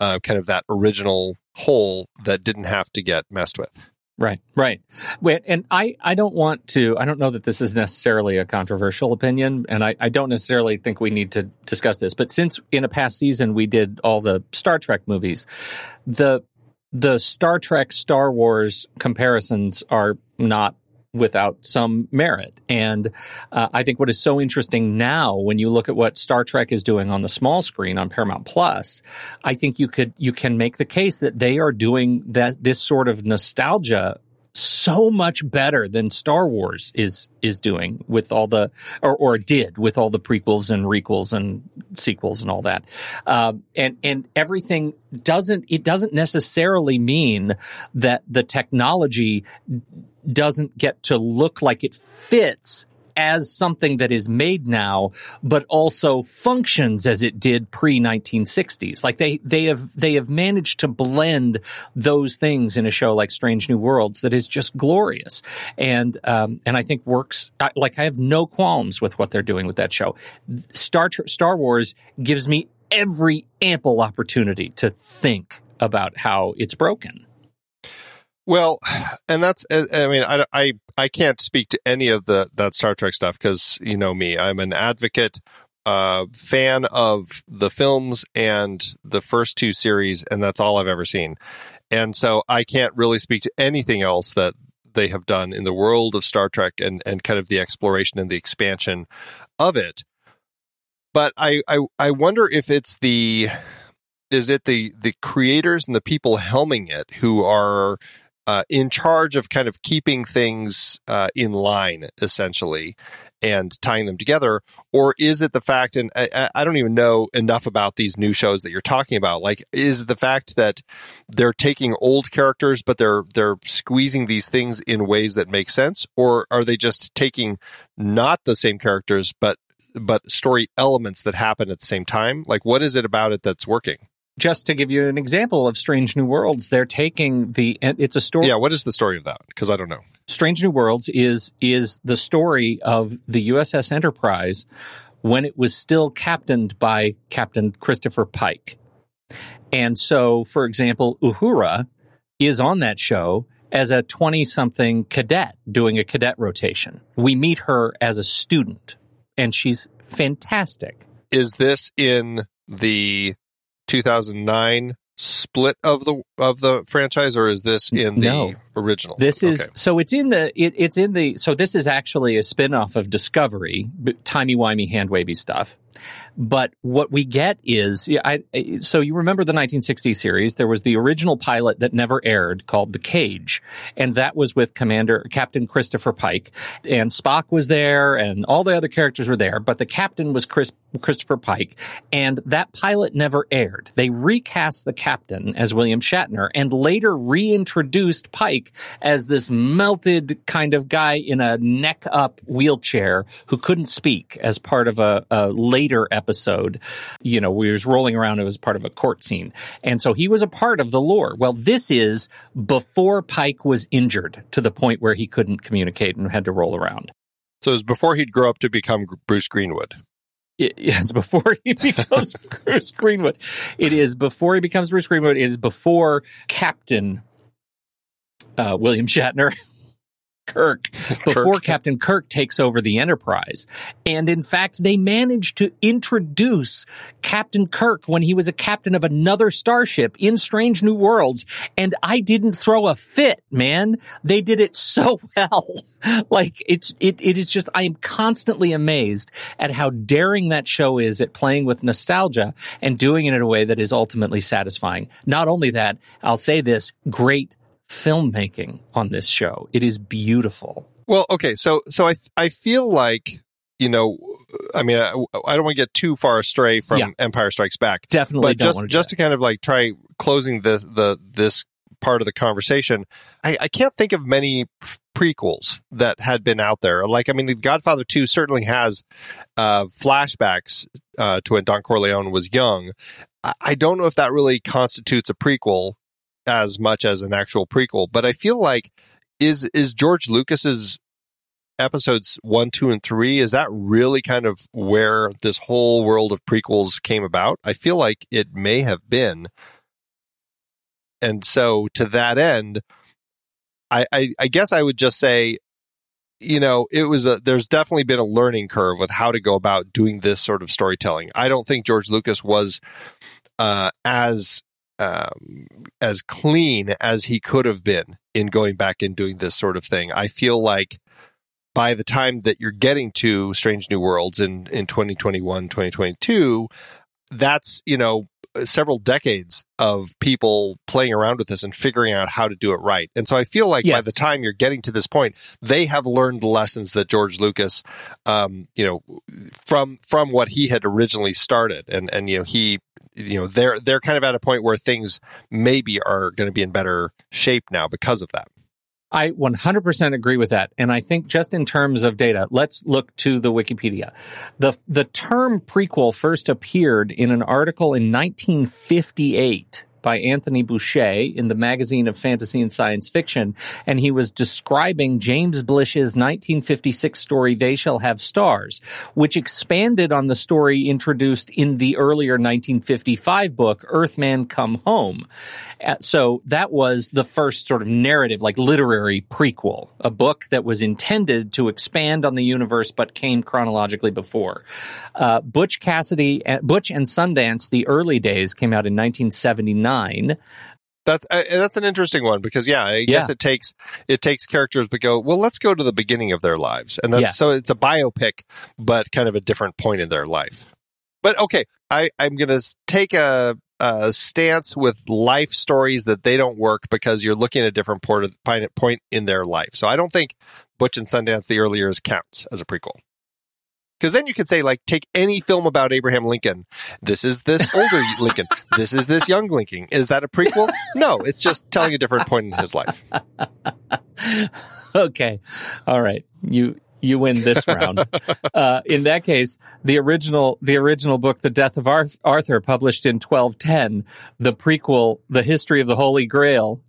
uh, kind of that original whole that didn't have to get messed with. Right, right. Wait, and I, I don't want to, I don't know that this is necessarily a controversial opinion, and I, I don't necessarily think we need to discuss this, but since in a past season we did all the Star Trek movies, the the Star Trek Star Wars comparisons are not without some merit. And uh, I think what is so interesting now, when you look at what Star Trek is doing on the small screen on Paramount Plus, I think you could you can make the case that they are doing that this sort of nostalgia so much better than Star Wars is is doing with all the or, or did with all the prequels and requels and sequels and all that, um, and and everything doesn't it doesn't necessarily mean that the technology doesn't get to look like it fits as something that is made now, but also functions as it did pre 1960s. Like they they have they have managed to blend those things in a show like Strange New Worlds that is just glorious, and um, and I think works. Like I have no qualms with what they're doing with that show. Star Star Wars gives me every ample opportunity to think about how it's broken. Well, and that's I mean I I I can't speak to any of the that Star Trek stuff because you know me I'm an advocate uh fan of the films and the first two series and that's all I've ever seen. And so I can't really speak to anything else that they have done in the world of Star Trek and and kind of the exploration and the expansion of it. But I I I wonder if it's the is it the the creators and the people helming it who are uh, in charge of kind of keeping things uh, in line, essentially, and tying them together, or is it the fact? And I, I- don't even know enough about these new shows that you're talking about. Like, is it the fact that they're taking old characters, but they're they're squeezing these things in ways that make sense, or are they just taking not the same characters, but but story elements that happen at the same time? Like, what is it about it that's working? Just to give you an example of Strange New Worlds, they're taking the it's a story. Yeah, what is the story of that? Because I don't know. Strange New Worlds is is the story of the USS Enterprise when it was still captained by Captain Christopher Pike. And so, for example, Uhura is on that show as a 20 something cadet doing a cadet rotation. We meet her as a student, and she's fantastic. Is this in the 2009 split of the of the franchise or is this in the No. original This is Okay. so it's in the it, it's in the so this is actually a spin-off of Discovery, timey wimey hand wavy stuff. But what we get is yeah, I, so you remember the 1960 series? There was the original pilot that never aired called The Cage, and that was with Commander Captain Christopher Pike, and Spock was there, and all the other characters were there, but the captain was Chris Christopher Pike, and that pilot never aired. They recast the captain as William Shatner, and later reintroduced Pike as this melted kind of guy in a neck up wheelchair who couldn't speak as part of a, a later episode. Episode, you know, we was rolling around. It was part of a court scene. And so he was a part of the lore. Well, this is before Pike was injured to the point where he couldn't communicate and had to roll around. so it was before he'd grow up to become Bruce Greenwood It- Yes, before he becomes Bruce Greenwood. It is before he becomes Bruce Greenwood. It is before Captain uh, William Shatner. Kirk, before Kirk. Captain Kirk takes over the Enterprise. And in fact, they managed to introduce Captain Kirk when he was a captain of another starship in Strange New Worlds. And I didn't throw a fit, man. They did it so well. Like it's, it, it is just, I am constantly amazed at how daring that show is at playing with nostalgia and doing it in a way that is ultimately satisfying. Not only that, I'll say this, great filmmaking on this show. It is beautiful. Well, okay, so so I I feel like you know, I mean, I, I don't want to get too far astray from Yeah. Empire Strikes Back, Definitely but just just to kind of like try closing this the this part of the conversation, I, I can't think of many prequels that had been out there. Like, I mean, The Godfather Two certainly has uh, flashbacks uh, to when Don Corleone was young. I, I don't know if that really constitutes a prequel as much as an actual prequel, but I feel like is is George Lucas's episodes one, two, and three, is that really kind of where this whole world of prequels came about? I feel like it may have been. And so to that end, I, I, I guess I would just say, you know, it was a, there's definitely been a learning curve with how to go about doing this sort of storytelling. I don't think George Lucas was, uh, as, um, as clean as he could have been in going back and doing this sort of thing. I feel like by the time that you're getting to Strange New Worlds in, in 2021, 2022, that's, you know, several decades of people playing around with this and figuring out how to do it right. And so I feel like by the time you're getting to this point, they have learned the lessons that George Lucas, um, you know, from from what he had originally started, and and you know he, you know, they're they're kind of at a point where things maybe are going to be in better shape now because of that. I 100% agree with that. And I think just in terms of data, let's look to the Wikipedia. The, the term prequel first appeared in an article in 1958 by Anthony Boucher in the magazine of fantasy and science fiction. And he was describing James Blish's 1956 story, They Shall Have Stars, which expanded on the story introduced in the earlier 1955 book, Earthman Come Home. Uh, So that was the first sort of narrative, like literary prequel, a book that was intended to expand on the universe but came chronologically before. Uh, Butch Cassidy, uh, Butch and Sundance, the early days came out in 1979. That's uh, that's an interesting one because yeah, I guess it takes it takes characters but go well. Let's go to the beginning of their lives, and that's Yes. so it's a biopic, but kind of a different point in their life. But okay, I I'm gonna take a, a stance with life stories that they don't work because you're looking at a different port point point in their life. So I don't think Butch and Sundance the early years counts as a prequel. Because then you could say, like, take any film about Abraham Lincoln. This is this older Lincoln. This is this young Lincoln. Is that a prequel? No, it's just telling a different point in his life. okay. All right. You You win this round. uh, in that case, the original the original book, The Death of Arthur, published in 1210. The prequel, The History of the Holy Grail,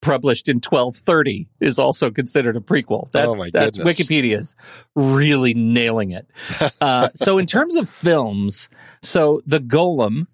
published in 1230 is also considered a prequel. That's, Oh, my that's. Wikipedia's really nailing it. Uh, so in terms of films, so The Golem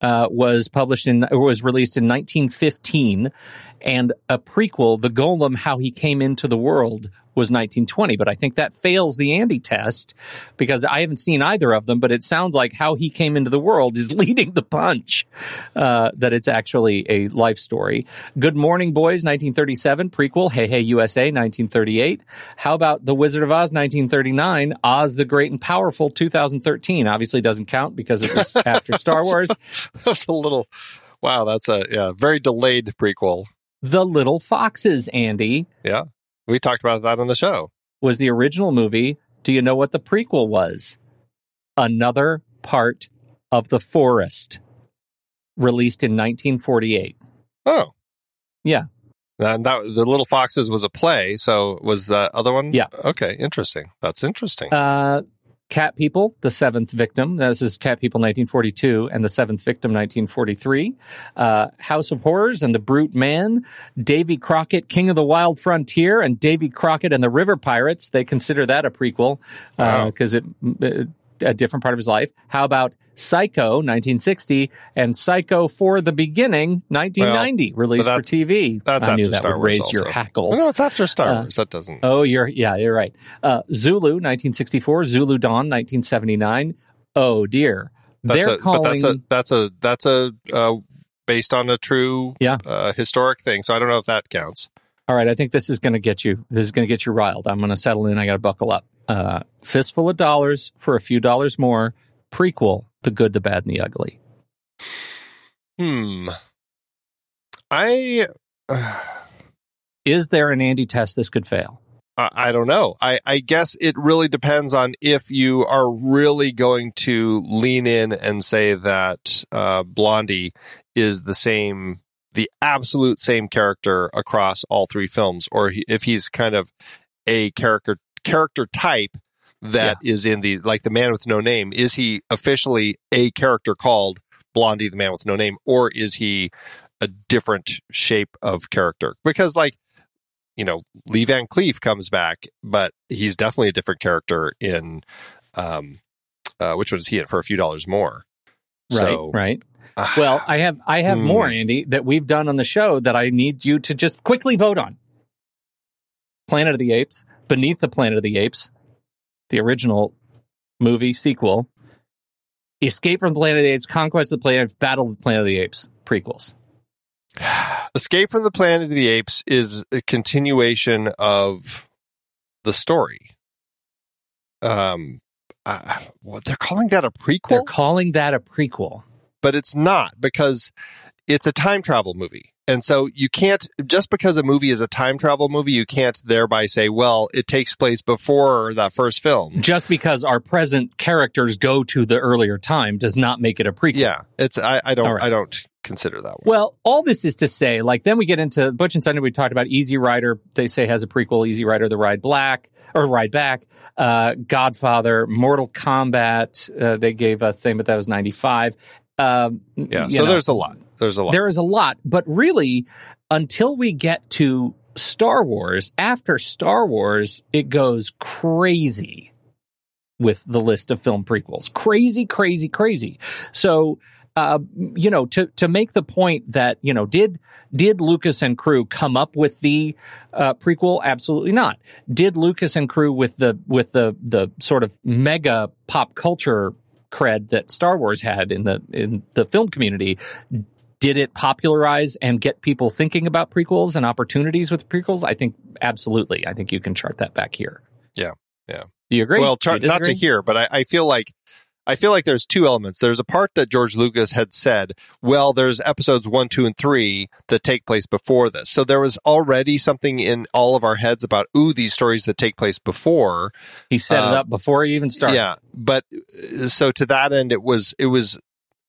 uh, was published in, or was released in 1915 and a prequel, The Golem, How He Came Into the World was 1920, but I think that fails the Andy test because I haven't seen either of them, but it sounds like How He Came Into the World is leading the punch, uh, that it's actually a life story. Good Morning Boys, 1937, prequel, Hey Hey USA, 1938. How about The Wizard of Oz, 1939, Oz the Great and Powerful, 2013. Obviously doesn't count because it was after Star Wars. That's a little. Wow, that's a yeah very delayed prequel. The Little Foxes, Andy, Yeah, we talked about that on the show. was the original movie. Do you know what the prequel was? Another Part of the Forest, released in 1948. Oh, Yeah. and that the Little Foxes was a play. So was the other one? Yeah. Okay, interesting. That's interesting. Uh, Cat People, the seventh victim. This is Cat People 1942 and the seventh victim 1943. Uh, House of Horrors and the Brute Man. Davy Crockett, King of the Wild Frontier, and Davy Crockett and the River Pirates. They consider that a prequel Wow. because it. it a different part of his life. How about Psycho, 1960, and Psycho for the Beginning, 1990, released for that's- TV. that's I knew after that Star would Wars raise your hackles. no, it's after Star Uh, Wars. That doesn't. Oh, you're yeah, you're right. Uh, Zulu, 1964. Zulu Dawn, 1979. Oh dear, that's they're a calling. but that's a that's a that's a uh, based on a true Yeah. uh, historic thing. So I don't know if that counts. All right, I think this is going to get you. This is going to get you riled. I'm going to settle in. I got to buckle up. Uh, fistful of dollars for a few dollars more. Prequel: The Good, the Bad, and the Ugly. Hmm. I. Is there an Andy test this could fail? I I don't know. I, I guess it really depends on if you are really going to lean in and say that uh, Blondie is the same, the absolute same character across all three films, or he, if he's kind of a character character type that is in the like the Man with No Name. Is he officially a character called Blondie, the Man with No Name, or is he a different shape of character? Because like you know, Lee Van Cleef comes back, but he's definitely a different character in um uh which one is he in for a few dollars more. Right, So right. uh, Well, I have I have Hmm. more, Andy, that we've done on the show that I need you to just quickly vote on. Planet of the Apes, Beneath the Planet of the Apes, the original movie sequel, Escape from the Planet of the Apes, Conquest of the Planet, Battle of the Planet of the Apes prequels. Escape from the Planet of the Apes is a continuation of the story. Um uh, what they're calling that a prequel? They're calling that a prequel. but it's not because it's a time travel movie. And so you can't just because a movie is a time travel movie, you can't thereby say, well, it takes place before that first film. Just because our present characters go to the earlier time does not make it a prequel. Yeah, it's I, I don't right. I don't consider that one. Well, all this is to say, like, then we get into Butch and Sunday. We talked about Easy Rider. They say has a prequel, Easy Rider: The Ride Black or Ride Back. Uh, Godfather, Mortal Kombat. Uh, they gave a thing, but that was ninety five. Um, yeah, so know, there's a lot. There's a lot. there is a lot, but really, until we get to Star Wars, after Star Wars, it goes crazy with the list of film prequels. Crazy, crazy, crazy. So, uh, you know, to to make the point that you know, did did Lucas and crew come up with the uh, prequel? Absolutely not. Did Lucas and crew with the with the the sort of mega pop culture cred that Star Wars had in the in the film community? Did it popularize and get people thinking about prequels and opportunities with prequels? I think absolutely. I think you can chart that back here. Yeah, yeah. Do you agree? well, Do you not to hear, but I, I feel like I feel like there's two elements. There's a part that George Lucas had said, well, there's episodes one, two, and three that take place before this. So there was already something in all of our heads about, ooh, these stories that take place before. He set it Uh, up before he even started. Yeah. But uh, so to that end, it was, it was,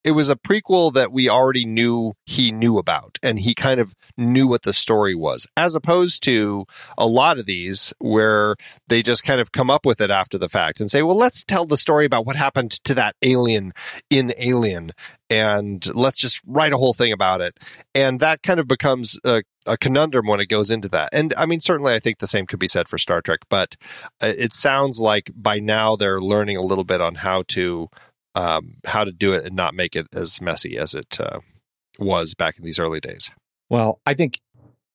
it was a prequel that we already knew he knew about and he kind of knew what the story was as opposed to a lot of these where they just kind of come up with it after the fact and say well let's tell the story about what happened to that alien in alien and let's just write a whole thing about it. And that kind of becomes a, a conundrum when it goes into that. And i mean certainly i think the same could be said for star trek but uh, it sounds like by now they're learning a little bit on how to um, how to do it and not make it as messy as it uh, was back in these early days. Well, I think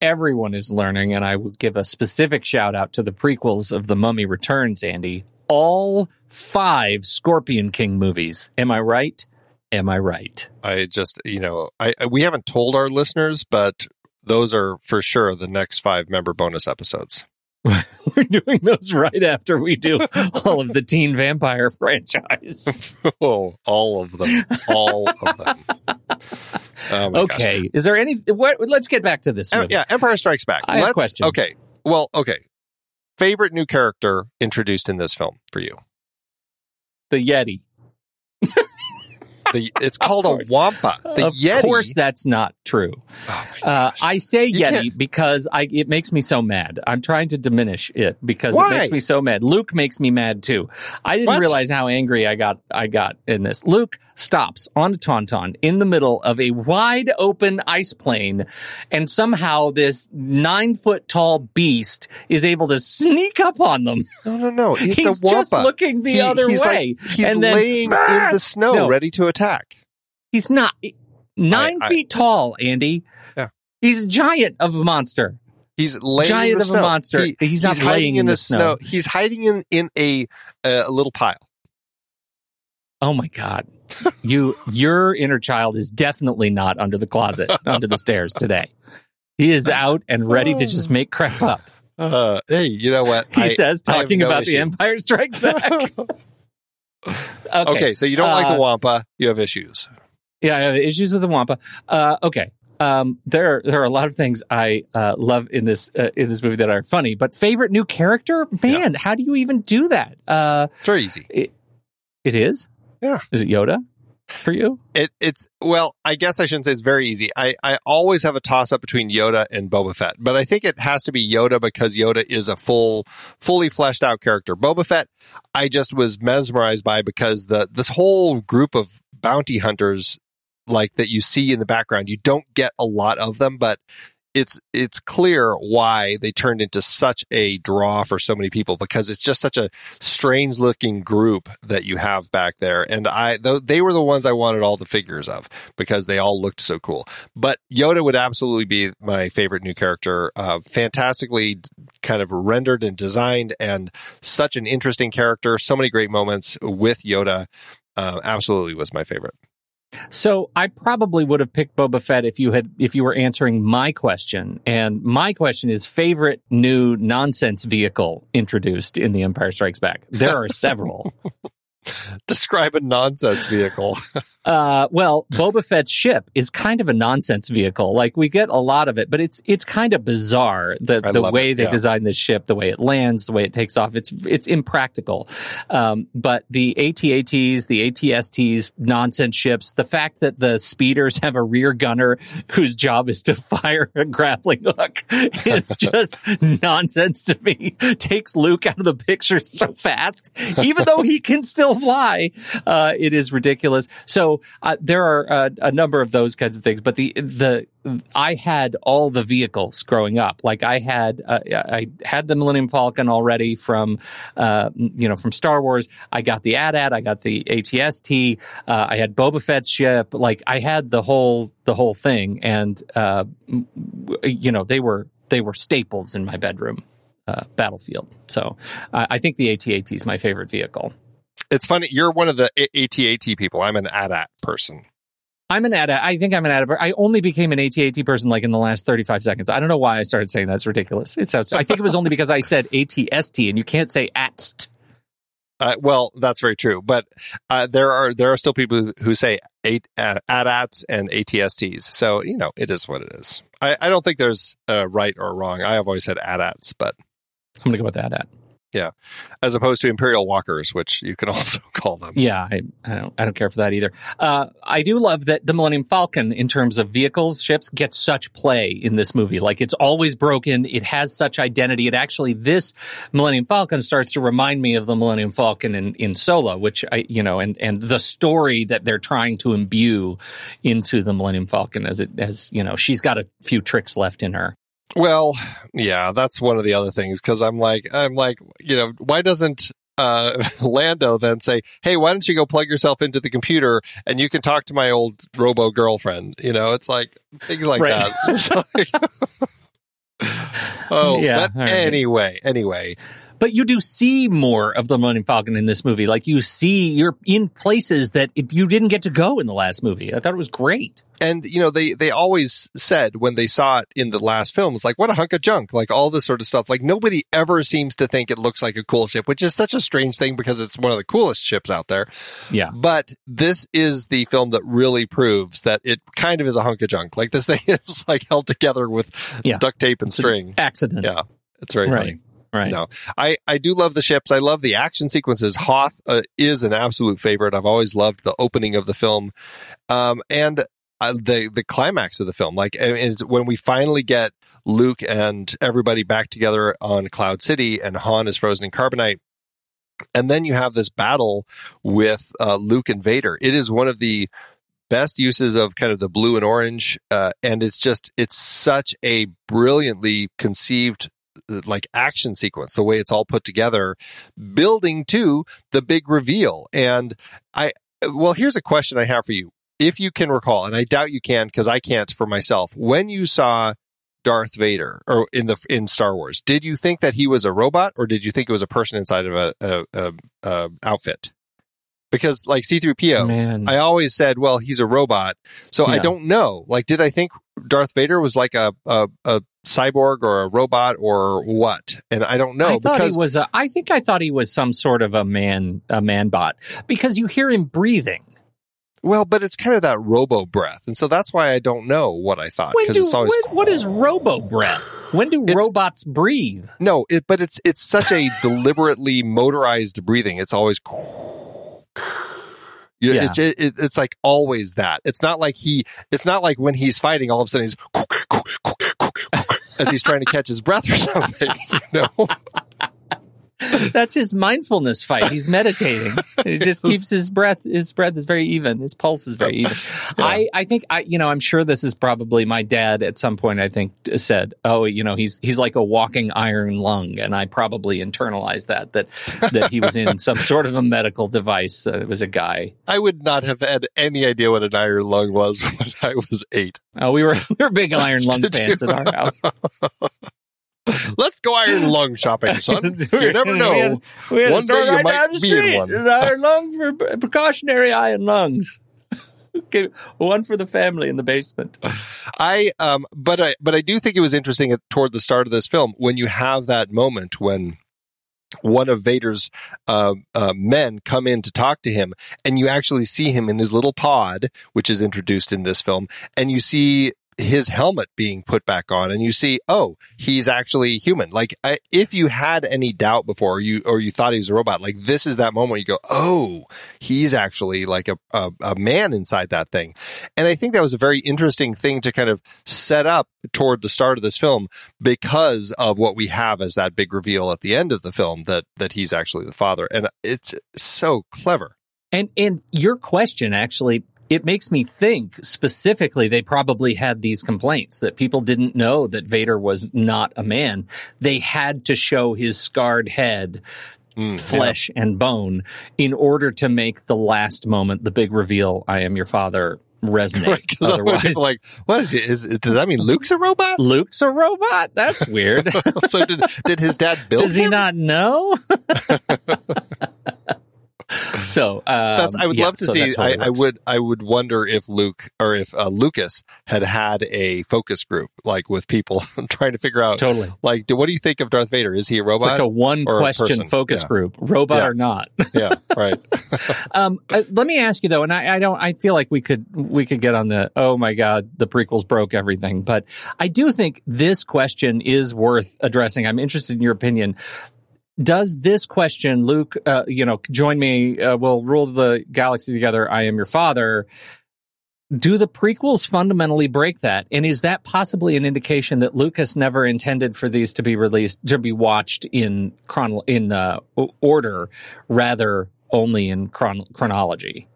everyone is learning, and I will give a specific shout out to the prequels of The Mummy Returns, Andy. All five Scorpion King movies. Am I right? Am I right? I just, you know, I, I we haven't told our listeners, but those are for sure the next five member bonus episodes. We're doing those right after we do all of the Teen Vampire franchise. oh, all of them, all of them. Oh okay, gosh. is there any? What, let's get back to this. Uh, yeah, Empire Strikes Back. I have Let's questions. okay. Well, okay. Favorite new character introduced in this film for you? The Yeti. The it's called a. Wampa. The of Yeti. course, that's not true. Oh Uh. I say You Yeti can't- because I it makes me so mad. I'm trying to diminish it because Why? it makes me so mad. Luke makes me mad too. I didn't What? realize how angry I got. I got in this. Luke stops on a tauntaun in the middle of a wide open ice plane, and somehow this nine foot tall beast is able to sneak up on them. no, no, no. It's he's a Wampa. just looking the He- other he's way. Like, he's and then, laying in the snow, No. ready to attack. He's not nine I- feet tall, Andy. Yeah. He's a giant of a monster. He's laying Giant in the of a snow. monster. He- He's not hiding laying in the the snow. He's hiding in in a uh, a little pile. Oh my god. You your inner child is definitely not under the closet, under the stairs today. He is out and ready to just make crap up. Uh, hey, you know what? He I- says, talking no about the. Empire Strikes Back. okay. Okay, so you don't like the Uh, Wampa. You have issues. Yeah, I have issues with the Wampa. Uh, okay. Um, there, there are a lot of things I uh, love in this uh, in this movie that are funny. But favorite new character, man, how do you even do that? Uh, It's very easy. it, it is. Yeah. Is it Yoda for you? It, it's well, I guess I shouldn't say it's very easy. I, I always have a toss up between Yoda and Boba Fett, but I think it has to be Yoda because Yoda is a full, fully fleshed out character. Boba Fett, I just was mesmerized by because the this whole group of bounty hunters, like that you see in the background, you don't get a lot of them, but it's it's clear why they turned into such a draw for so many people because it's just such a strange looking group that you have back there. And i th- they were the ones i wanted all the figures of because they all looked so cool. But yoda would absolutely be my favorite new character uh, fantastically kind of rendered and designed and such an interesting character. So many great moments with yoda uh, absolutely was my favorite So I probably would have picked Boba Fett if you had if you were answering my question. And my question is favorite new nonsense vehicle introduced in The Empire Strikes Back. There are several. describe a nonsense vehicle uh, well, Boba Fett's ship is kind of a nonsense vehicle. Like we get a lot of it, but it's it's kind of bizarre the I the way it, they yeah. design this ship, the way it lands, the way it takes off. It's it's impractical. Um, but the ATATs, the ATSTs, nonsense ships, the fact that the speeders have a rear gunner whose job is to fire a grappling hook is just nonsense to me. Takes Luke out of the picture so fast, even though he can still fly. Uh, it is ridiculous. So uh, there are uh, a number of those kinds of things. But the the I had all the vehicles growing up. Like I had uh, I had the Millennium Falcon already from uh, you know from Star Wars. I got the AT-AT. I got the ATST. Uh, I had Boba Fett's ship. Like I had the whole the whole thing, and uh, you know they were they were staples in my bedroom. Uh, battlefield. So I think the AT-AT is my favorite vehicle. It's funny you're one of the AT-AT people i'm an AT-AT person I'm an AT. I think I'm an AT. I only became an AT-AT person like in the last 35 seconds. I don't know why I started saying that's ridiculous. It sounds. I think it was only because I said ATST, and you can't say ATST. Uh, well, that's very true, but uh, there are there are still people who say eight, uh, AT-ATs and ATSTs. So you know, it is what it is. I, I don't think there's uh, right or wrong. I have always said AT-ATs, but I'm gonna go with AT. Yeah, as opposed to Imperial Walkers, which you can also call them. Yeah, I, I don't I don't care for that either. Uh, I do love that the Millennium Falcon, in terms of vehicles, ships, gets such play in this movie. Like it's always broken. It has such identity. It actually this Millennium Falcon starts to remind me of the Millennium Falcon in, in Solo, which I you know, and and the story that they're trying to imbue into the Millennium Falcon as it as you know, she's got a few tricks left in her. Well, yeah, that's one of the other things because I'm like, I'm like, you know, why doesn't uh, Lando then say, "Hey, why don't you go plug yourself into the computer and you can talk to my old Robo girlfriend?" You know, it's like things like Right. that. Like- oh, Yeah, but right. anyway, anyway, But you do see more of the Millennium Falcon in this movie. Like you see, you're in places that it, you didn't get to go in the last movie. I thought it was great. and you know they they always said when they saw it in the last films like what a hunk of junk like all this sort of stuff like nobody ever seems to think it looks like a cool ship which is such a strange thing because it's one of the coolest ships out there Yeah. but this is the film that really proves that it kind of is a hunk of junk like this thing is like held together with Yeah. duct tape and It's an string Accident. yeah it's very Right. funny Right. no, I, I do love the ships. I love the action sequences. Hoth uh, is an absolute favorite. I've always loved the opening of the film, um, and uh, the the climax of the film. Like uh, is when we finally get Luke and everybody back together on Cloud City, and Han is frozen in carbonite. And then you have this battle with uh, Luke and Vader. It is one of the best uses of kind of the blue and orange, uh, and it's just it's such a brilliantly conceived like action sequence the way it's all put together building to the big reveal and i well here's a question i have for you if you can recall and i doubt you can because i can't for myself when you saw darth vader or in the in star wars did you think that he was a robot or did you think it was a person inside of a, a, a, a outfit because like c3po Man. I always said, well, he's a robot. So I don't know. Like, did I think Darth Vader was like a, a, a cyborg or a robot or what? And I don't know I thought because he was a. I think I thought he was some sort of a man, a man bot, because you hear him breathing. well, but it's kind of that robo breath, and so that's why I don't know what I thought because it's always when- what is robo breath? When do robots breathe? no. It, but it's it's such a deliberately motorized breathing. It's always. You know, Yeah. it's it, it's like always that. It's not like he. It's not like when he's fighting, all of a sudden he's as he's trying to catch his breath or something. You know. That's his mindfulness fight. He's meditating. He just keeps his breath. His breath is very even. His pulse is very even. I, I think I, you know, I'm sure this is probably my dad at some point. I think said, "Oh, you know, he's he's like a walking iron lung," and I probably internalized that that that he was in some sort of a medical device. Uh, it was a guy. I would not have had any idea what an iron lung was when I was eight. Oh, we were we were big iron lung Did fans you? at our house. Let's go iron lung shopping, son. You never We know. had, we had One day you right might down the be in one. Iron lung for precautionary iron lungs. Okay, one for the family in the basement. I um, but I but I do think it was interesting at, toward the start of this film when you have that moment when one of Vader's uh, uh, men come in to talk to him, and you actually see him in his little pod, which is introduced in this film, and you see his helmet being put back on, and you see, oh, he's actually human. Like, I, if you had any doubt before, or you or you thought he was a robot, like this is that moment you go, oh, he's actually like a, a a man inside that thing, and I think that was a very interesting thing to kind of set up toward the start of this film because of what we have as that big reveal at the end of the film that that he's actually the father, and it's so clever. And and your question actually it makes me think specifically they probably had these complaints that people didn't know that Vader was not a man. They had to show his scarred head, Mm, flesh and bone in order to make the last moment, the big reveal, I am your father, resonate. Because otherwise, Otherwise, like, what is it? Is does that mean Luke's a robot? Luke's a robot? That's weird. so did did his dad build Does he him? not know? so um, That's, I would yeah, love to so see. totally I, I would. I would wonder if Luke or if uh, Lucas had had a focus group, like with people trying to figure out, totally. like, do, what do you think of Darth Vader? Is he a It's robot? like a one a question person? focus Yeah. group, robot Yeah. or not. yeah, right. um, uh, let me ask you though, and I, I don't. I feel like we could we could get on the oh my god, the prequels broke everything, but I do think this question is worth addressing. I'm interested in your opinion. Does this question, Luke, uh, you know, join me, uh, we'll rule the galaxy together, I am your father. Do the prequels fundamentally break that? And is that possibly an indication that Lucas never intended for these to be released, to be watched in chron- in uh, order rather only in chron- chronology?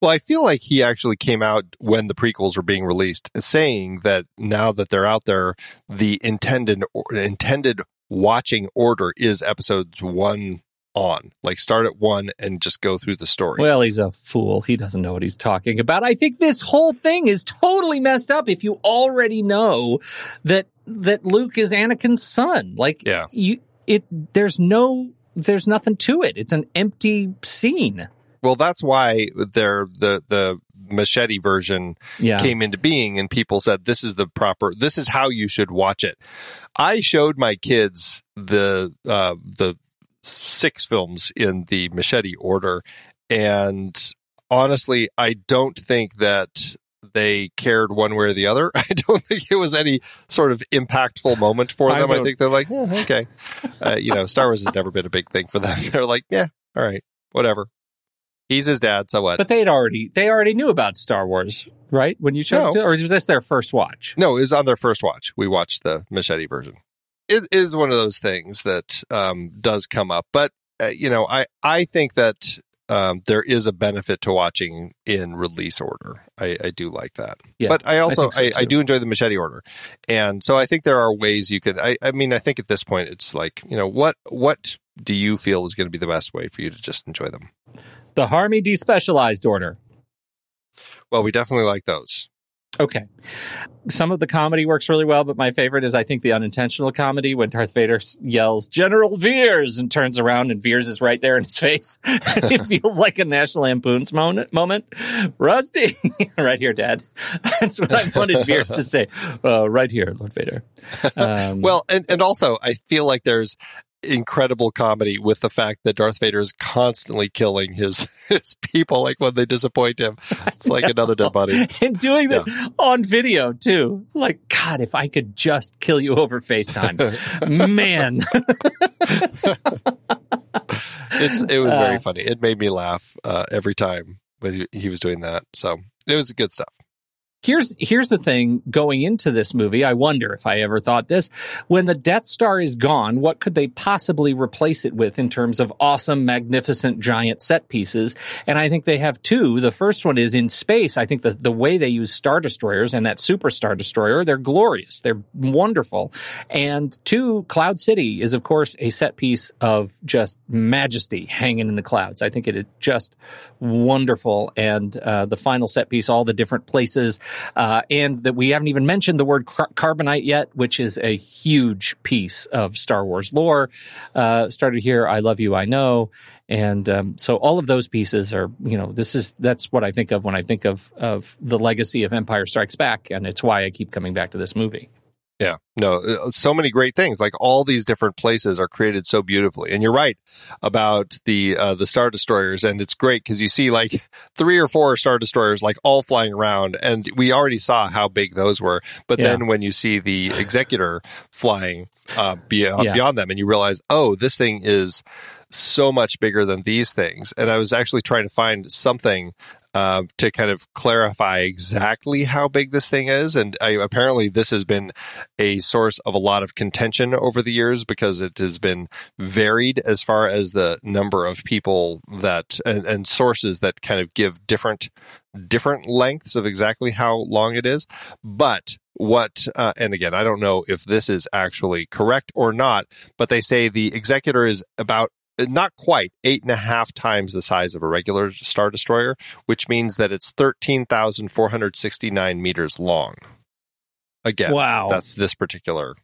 Well, I feel like he actually came out when the prequels were being released, saying that now that they're out there, the intended intended watching order is episodes one on. Like start at one and just go through the story. Well, he's a fool. He doesn't know what he's talking about. I think this whole thing is totally messed up if you already know that that Luke is Anakin's son. Like yeah. you it there's no there's nothing to it. It's an empty scene. Well, that's why they're the the machete version Yeah. came into being and people said this is the proper this is how you should watch it. I showed my kids the uh the six films in the machete order and honestly I don't think that they cared one way or the other. I don't think it was any sort of impactful moment for them. I, don't- think they're like, "Eh, okay. Uh, you know, Star Wars has never been a big thing for them. They're like, yeah, all right, whatever. He's his dad, so what? But they'd already they already knew about Star Wars, right? When you showed No. it to, or was this their first watch? No, it was on their first watch. We watched the machete version. It is one of those things that um, does come up, but uh, you know, I I think that um, there is a benefit to watching in release order. I, I do like that, Yeah, but I also think so, I, I, do enjoy the machete order, and so I think there are ways you could. I, I mean, I think at this point it's like you know what what do you feel is going to be the best way for you to just enjoy them? The Harmy despecialized order. Well, we definitely like those. Okay. Some of the comedy works really well, but my favorite is I think the unintentional comedy when Darth Vader yells General Veers and turns around and Veers is right there in his face. it feels like a National Lampoon's moment. moment. Rusty, right here, Dad. That's what I wanted Veers to say. Uh, right here, Lord Vader. Um, Well, and, and also, I feel like there's incredible comedy with the fact that Darth Vader is constantly killing his his people, like when they disappoint him. It's like another dead body. and doing that on video too. Like, God, if I could just kill you over FaceTime, man. It's it was very Uh. funny. It made me laugh uh, every time when he, he was doing that. So it was good stuff. Here's here's the thing going into this movie, I wonder if I ever thought this. When the Death Star is gone, what could they possibly replace it with in terms of awesome, magnificent, giant set pieces? And I think they have two. The first one is in space. I think the, the way they use Star Destroyers and that Super Star Destroyer, they're glorious. They're wonderful. And two, Cloud City is of course a set piece of just majesty hanging in the clouds. I think it is just wonderful. And uh, the final set piece, all the different places, uh, and that we haven't even mentioned the word car- carbonite yet, which is a huge piece of Star Wars lore. Uh, started here, I love you, I know, and um, so all of those pieces are, you know, this is that's what I think of when I think of of the legacy of Empire Strikes Back, and it's why I keep coming back to this movie. Yeah, no, uh, so many great things. Like all these different places are created so beautifully. And you're right about the uh, the star destroyers, and it's great because you see like three or four star destroyers like all flying around, and we already saw how big those were. But Yeah. then when you see the executor flying uh, beyond Yeah. beyond them, and you realize, oh, this thing is so much bigger than these things. And I was actually trying to find something uh, to kind of clarify exactly how big this thing is. And I, apparently, this has been a source of a lot of contention over the years because it has been varied as far as the number of people that and, and sources that kind of give different different lengths of exactly how long it is. But what, uh, and again, I don't know if this is actually correct or not, but they say the executor is about not quite eight and a half times the size of a regular Star Destroyer, which means that it's 13,469 meters long. Again, Wow. that's this particular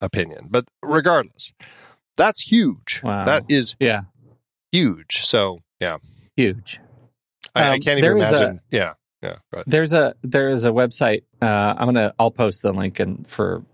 opinion. But regardless, that's huge. Wow. That is Yeah, huge. So, yeah, huge. I, I Um, can't even is a- imagine. yeah, yeah. There's a there is a website. Uh, I'm gonna I'll post the link and for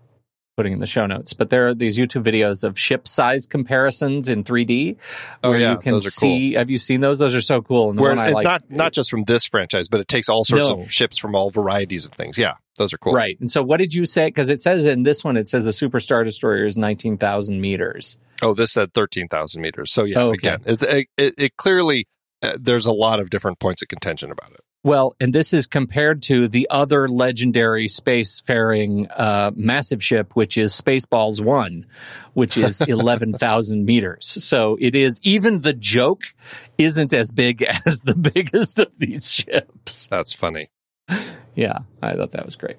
putting in the show notes. But there are these YouTube videos of ship size comparisons in 3D. Oh, where yeah, you can see. Have you seen those? Those are so cool. And the Where one I it's like, not not just from this franchise, but it takes all sorts No. of ships from all varieties of things. Yeah, those are cool. right. And so, what did you say? Because it says in this one, it says the Super Star Destroyer is 19,000 meters. Oh, this said thirteen thousand meters. So yeah, Oh, okay. again, it, it, it, it clearly uh, there's a lot of different points of contention about it. Well, and this is compared to the other legendary spacefaring uh, massive ship, which is Spaceballs One, which is eleven thousand meters. So it is even the joke isn't as big as the biggest of these ships. That's funny. Yeah, I thought that was great.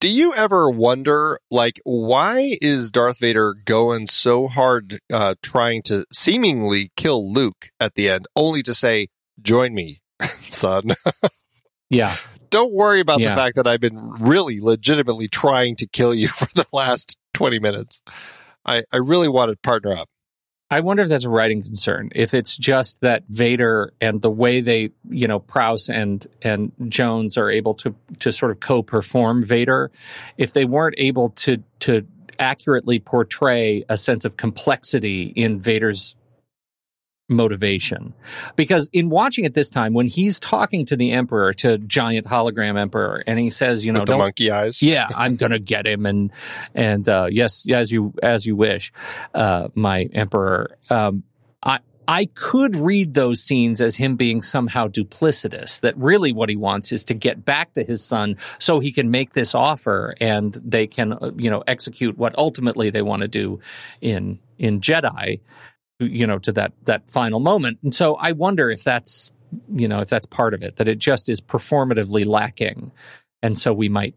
Do you ever wonder, like, why is Darth Vader going so hard, uh, trying to seemingly kill Luke at the end, only to say, "Join me, son." Yeah, Don't worry about Yeah. the fact that I've been really, legitimately trying to kill you for the last twenty minutes. I, I really want to partner up. I wonder if that's a writing concern. If it's just that Vader and the way they, you know, Prowse and and Jones are able to to sort of co-perform Vader, if they weren't able to to accurately portray a sense of complexity in Vader's motivation. Because in watching it this time, when he's talking to the Emperor, to giant hologram Emperor, and he says, you know, with the monkey eyes. yeah, I'm gonna get him, and and uh, yes, as you as you wish, uh, my emperor. Um, I I could read those scenes as him being somehow duplicitous. That really what he wants is to get back to his son so he can make this offer, and they can uh, you know execute what ultimately they want to do in in Jedi. You know, to that that final moment, and so I wonder if that's you know if that's part of it that it just is performatively lacking, and so we might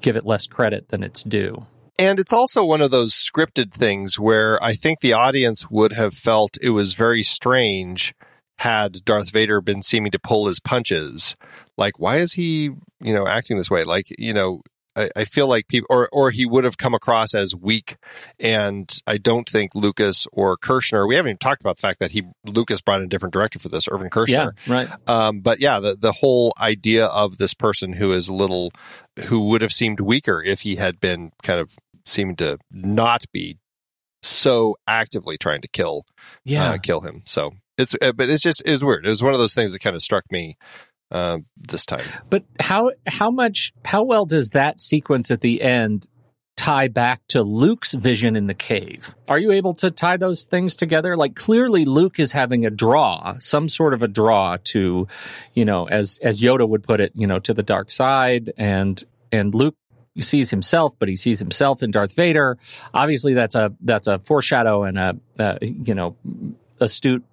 give it less credit than it's due. And it's also one of those scripted things where I think the audience would have felt it was very strange had Darth Vader been seeming to pull his punches. Like, why is he, you know, acting this way? Like, you know, I, I feel like people, or or he would have come across as weak. And I don't think Lucas or Kershner. We haven't even talked about the fact that he Lucas brought in a different director for this, Irvin Kershner. Yeah, right. Um, but yeah, the the whole idea of this person who is a little, who would have seemed weaker if he had been kind of seemed to not be so actively trying to kill, Yeah. uh, kill him. So it's, uh, but it's just it was weird. It was one of those things that kind of struck me uh, this time. But how how much how well does that sequence at the end tie back to Luke's vision in the cave? Are you able to tie those things together? Like clearly Luke is having a draw, some sort of a draw to, you know, as as Yoda would put it, you know, to the dark side and and Luke sees himself, but he sees himself in Darth Vader. Obviously, that's a that's a foreshadow and a, uh you know astute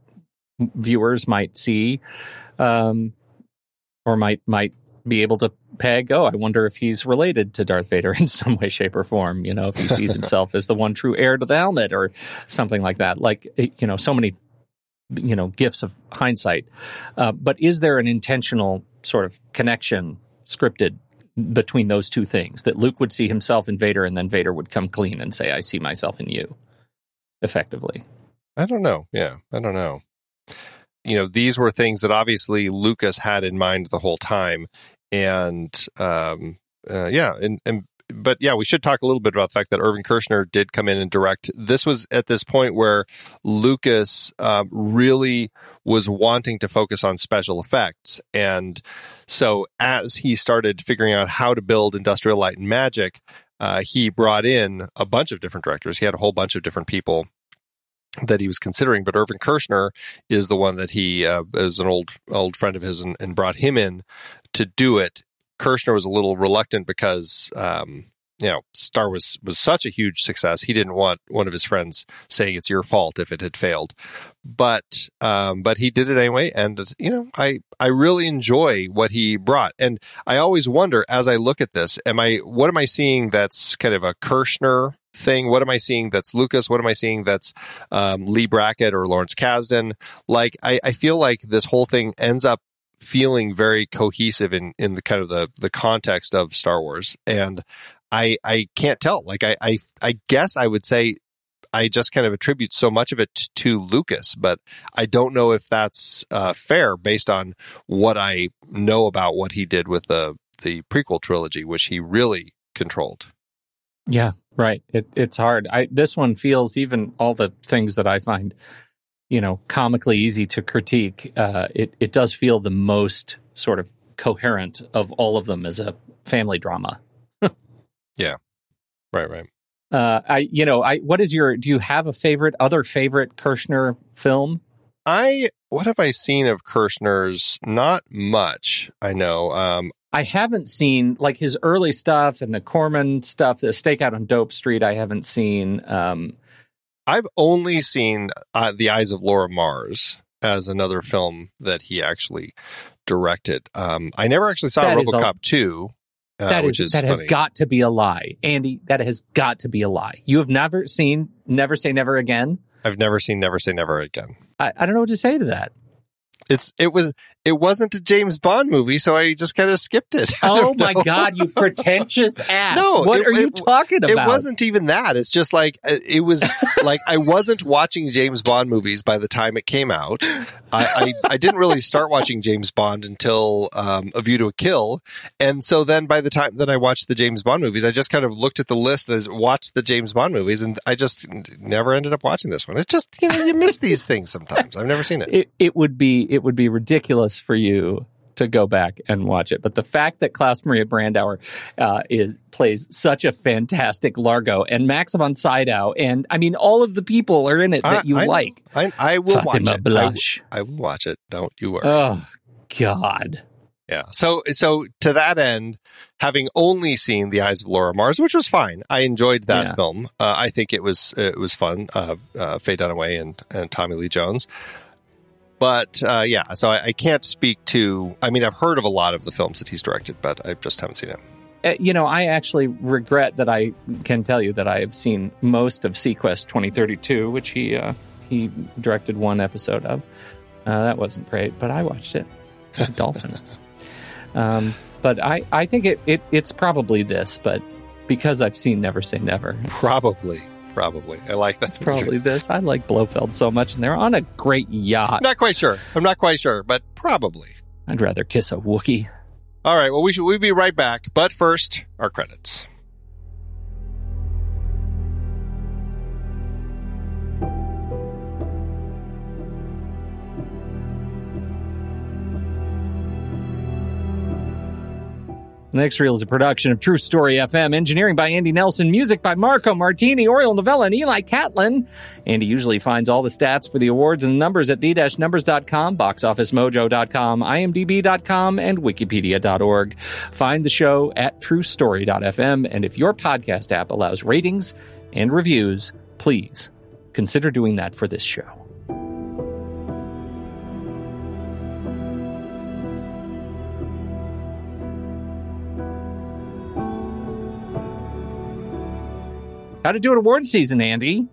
viewers might see, um, or might might be able to peg. Oh, I wonder if he's related to Darth Vader in some way, shape, or form. You know, if he sees himself as the one true heir to the helmet, or something like that. Like you know, so many you know gifts of hindsight. Uh, but is there an intentional sort of connection, scripted? Between those two things, that Luke would see himself in Vader, and then Vader would come clean and say, "I see myself in you," effectively. I don't know. Yeah, I don't know. You know, these were things that obviously Lucas had in mind the whole time, and um, uh, yeah, and and but yeah, we should talk a little bit about the fact that Irvin Kershner did come in and direct. This was at this point where Lucas um, really was wanting to focus on special effects, and so as he started figuring out how to build Industrial Light and Magic, uh, he brought in a bunch of different directors. He had a whole bunch of different people that he was considering, but Irvin Kershner is the one that he uh, is an old old friend of his and, and brought him in to do it. Kershner was a little reluctant because um, you know Star was was such a huge success. He didn't want one of his friends saying it's your fault if it had failed, but um, but he did it anyway. And you know I I really enjoy what he brought, and I always wonder as I look at this, am I what am I seeing that's kind of a Kershner thing? What am I seeing that's Lucas? What am I seeing that's um, Leigh Brackett or Lawrence Kasdan? Like I, I feel like this whole thing ends up feeling very cohesive in in the kind of the the context of Star Wars, and I I can't tell. Like I I I guess I would say. I just kind of attribute so much of it to Lucas, but I don't know if that's uh, fair based on what I know about what he did with the the prequel trilogy, which he really controlled. Yeah, right. It, it's hard. I this one feels even all the things that I find, you know, comically easy to critique. Uh, it it does feel the most sort of coherent of all of them as a family drama. Yeah, right, right. Uh, I you know I what is your do you have a favorite other favorite Kershner film? I what have I seen of Kershner's? Not much. I know. Um, I haven't seen like his early stuff and the Corman stuff, the Stakeout on Dope Street. I haven't seen. Um, I've only seen uh, The Eyes of Laura Mars as another film that he actually directed. Um, I never actually saw is a- RoboCop two, uh, that which is, is that has got to be a lie, Andy. That has got to be a lie. You have never seen Never Say Never Again. I've never seen Never Say Never Again. I, I don't know what to say to that. It's it was it wasn't a James Bond movie, so I just kind of skipped it. Oh my know. God, you pretentious ass! No, what it- are you it- talking about? It wasn't even that. It's just like uh, it was like I wasn't watching James Bond movies by the time it came out. I, I, I didn't really start watching James Bond until um, A View to a Kill, and so then by the time that I watched the James Bond movies, I just kind of looked at the list and I watched the James Bond movies, and I just never ended up watching this one. It's just you know you miss these things sometimes. I've never seen it. It it would be it would be ridiculous for you to go back and watch it. But the fact that Klaus Maria Brandauer uh, is plays such a fantastic Largo and Max von Sydow, and I mean all of the people are in it that you I like. I, I will watch Fatima it. I, Blush. I will watch it. Don't you worry. Oh God. Yeah. So so to that end, having only seen The Eyes of Laura Mars, which was fine, I enjoyed that Yeah. film. Uh, I think it was it was fun. Uh, uh, Faye Dunaway and and Tommy Lee Jones. But uh, yeah, so I, I can't speak to. I mean, I've heard of a lot of the films that he's directed, but I just haven't seen it. Uh, you know, I actually regret that I can tell you that I have seen most of seaQuest 2032, which he uh, he directed one episode of. Uh, that wasn't great, but I watched it. Dolphin. Um, but I, I think it, it it's probably this, but because I've seen Never Say Never, Probably, probably. I like that. probably this. I like Blofeld so much, and they're on a great yacht. Not quite sure. I'm not quite sure, but probably. I'd rather kiss a Wookiee. All right. Well, we should we'll be right back. But first, our credits. The next reel is a production of True Story FM, engineering by Andy Nelson, music by Marco Martini, Oriel Novella, and Eli Catlin. Andy usually finds all the stats for the awards and numbers at the-numbers.com, boxofficemojo.com, imdb.com, and wikipedia.org. Find the show at truestory.fm, and if your podcast app allows ratings and reviews, please consider doing that for this show. How to do it award season, Andy?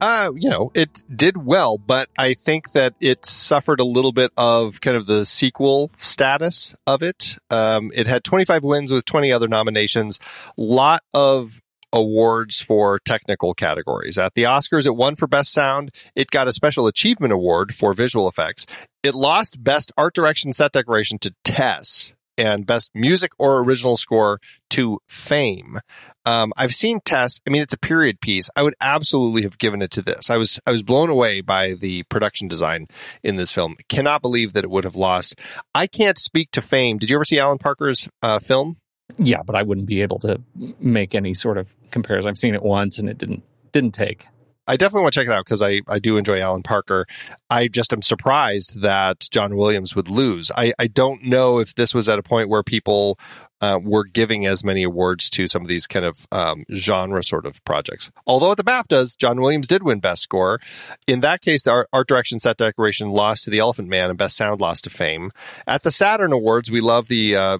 Uh, you know, it did well, but I think that it suffered a little bit of kind of the sequel status of it. Um, it had 25 wins with 20 other nominations, lot of awards for technical categories. At the Oscars, it won for Best Sound. It got a Special Achievement Award for visual effects. It lost Best Art Direction Set Decoration to Tess and Best Music or Original Score to Fame. Um, I've seen Tess. I mean, it's a period piece. I would absolutely have given it to this. I was I was blown away by the production design in this film. Cannot believe that it would have lost. I can't speak to Fame. Did you ever see Alan Parker's uh, film? Yeah, but I wouldn't be able to make any sort of comparison. I've seen it once and it didn't didn't take. I definitely want to check it out because I, I do enjoy Alan Parker. I just am surprised that John Williams would lose. I, I don't know if this was at a point where people uh, were giving as many awards to some of these kind of um, genre sort of projects. Although at the BAFTAs, John Williams did win Best Score. In that case, the art, art direction set decoration lost to The Elephant Man and Best Sound lost to Fame. At the Saturn Awards, we love the uh,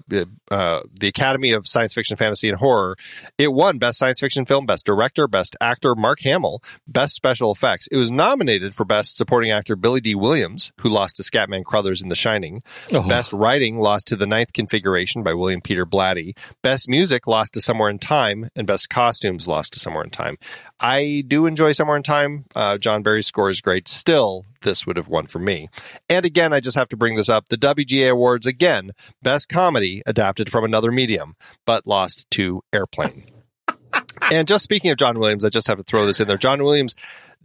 uh, the Academy of Science Fiction, Fantasy, and Horror. It won Best Science Fiction Film, Best Director, Best Actor, Mark Hamill, Best Special Effects. It was nominated for Best Supporting Actor Billy Dee Williams, who lost to Scatman Crothers in The Shining. Oh. Best Writing lost to The Ninth Configuration by William Peter Blatty. Best Music lost to Somewhere in Time, and Best Costumes lost to Somewhere in Time. I do enjoy Somewhere in Time. Uh, John Barry's score is great. Still, this would have won for me. And again, I just have to bring this up. The WGA Awards, again, Best Comedy adapted from another medium, but lost to Airplane. and just speaking of John Williams, I just have to throw this in there. John Williams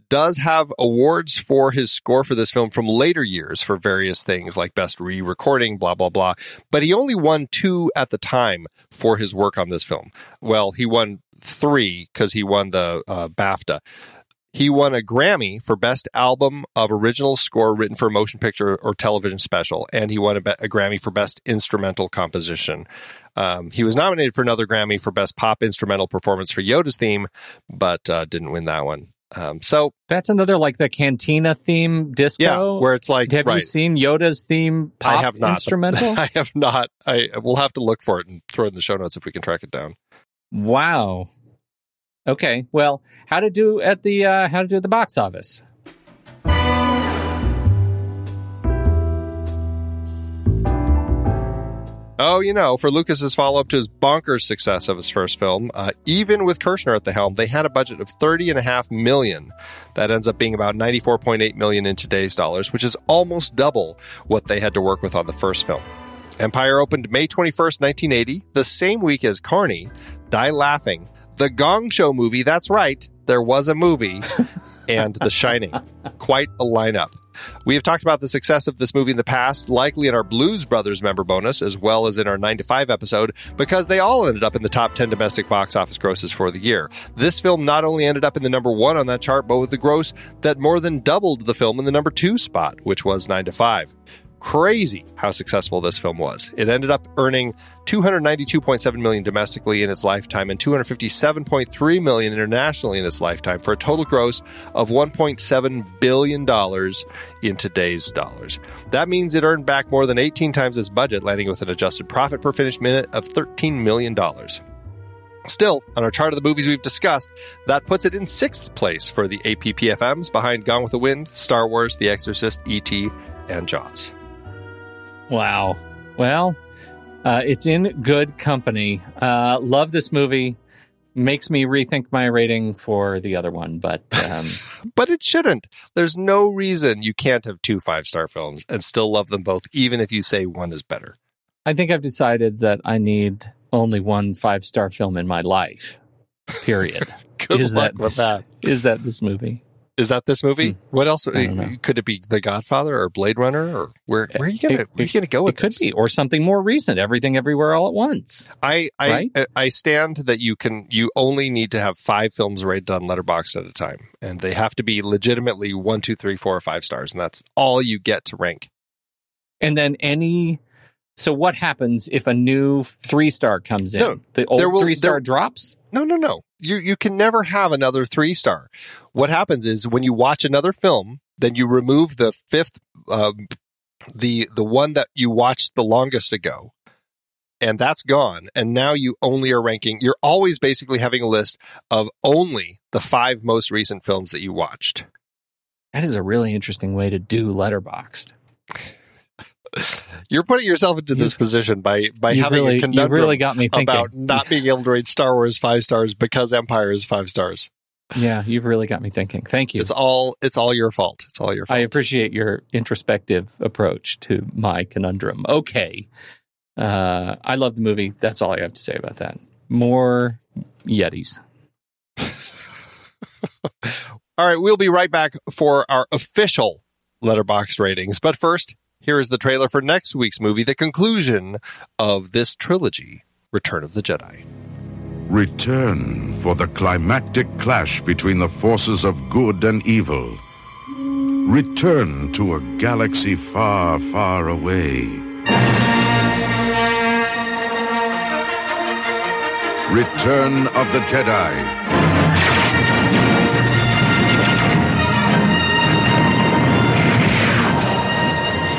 does have awards for his score for this film from later years for various things like best re-recording, blah blah blah. But he only won two at the time for his work on this film. Well, he won three because he won the uh, BAFTA. He won a Grammy for Best Album of Original Score Written for a Motion Picture or Television Special, and he won a, a Grammy for Best Instrumental Composition. Um, he was nominated for another Grammy for Best Pop Instrumental Performance for Yoda's theme, but uh, didn't win that one. Um, so that's another like the Cantina theme disco. Yeah, where it's like, have right. you seen Yoda's theme pop I have not. instrumental? I have not. I we'll have to look for it and throw it in the show notes if we can track it down. Wow. Okay. Well, how to do at the uh, how to do at the box office? Oh, you know, for Lucas's follow up to his bonkers success of his first film, uh, even with Kershner at the helm, they had a budget of thirty and a half million. That ends up being about ninety four point eight million in today's dollars, which is almost double what they had to work with on the first film. Empire opened May twenty first, nineteen eighty, the same week as Carny, Die Laughing, the Gong Show movie. That's right, there was a movie, and The Shining. Quite a lineup. We have talked about the success of this movie in the past, likely in our Blues Brothers member bonus, as well as in our 9 to 5 episode, because they all ended up in the top 10 domestic box office grosses for the year. This film not only ended up in the number one on that chart, but with the gross that more than doubled the film in the number two spot, which was 9 to 5 crazy how successful this film was. It ended up earning 292.7 million domestically in its lifetime and 257.3 million internationally in its lifetime for a total gross of 1.7 billion dollars in today's dollars. That means it earned back more than 18 times its budget, landing with an adjusted profit per finished minute of 13 million dollars. Still, on our chart of the movies we've discussed, that puts it in sixth place for the APPFMs behind Gone with the Wind, Star Wars, The Exorcist, E.T., and Jaws. Wow. Well, uh, it's in good company. Uh, love this movie. Makes me rethink my rating for the other one, but um, but it shouldn't. There's no reason you can't have two five star films and still love them both, even if you say one is better. I think I've decided that I need only one five star film in my life. Period. Good is luck that with that. Is that this movie? Is that this movie? Hmm. What else? Know. Could it be The Godfather or Blade Runner or where? Where are you gonna? It- where you gonna go with It could this? be, or something more recent. Everything, everywhere, all at once. I I Right? I- I stand that you can. You only need to have five films rated on Letterboxd at a time, and they have to be legitimately one, two, three, four, or five stars, and that's all you get to rank. And then any. So what happens if a new three star comes in? No, the old will- three star there- drops. No, no, no. You you can never have another three star. What happens is when you watch another film, then you remove the fifth, um, the the one that you watched the longest ago, and that's gone. And now you only are ranking. You're always basically having a list of only the five most recent films that you watched. That is a really interesting way to do Letterboxd. You're putting yourself into this You've- position by by having really, a conundrum really got me thinking. about not being able to rate Star Wars five stars because Empire is five stars. Yeah, you've really got me thinking. Thank you. It's all it's all your fault. It's all your fault. I appreciate your introspective approach to my conundrum. Okay. Uh, I love the movie. That's all I have to say about that. More Yetis. All right, we'll be right back for our official letterbox ratings. But first, here is the trailer for next week's movie, the conclusion of this trilogy, Return of the Jedi. Return for the climactic clash between the forces of good and evil. Return to a galaxy far, far away. Return of the Jedi.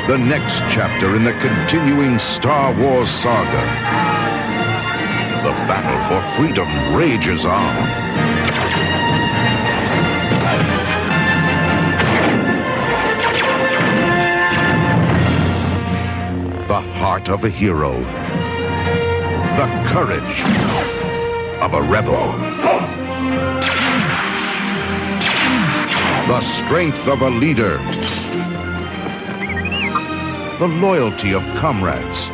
The next chapter in the continuing Star Wars saga. The battle for freedom rages on. The heart of a hero. The courage of a rebel. The strength of a leader. The loyalty of comrades.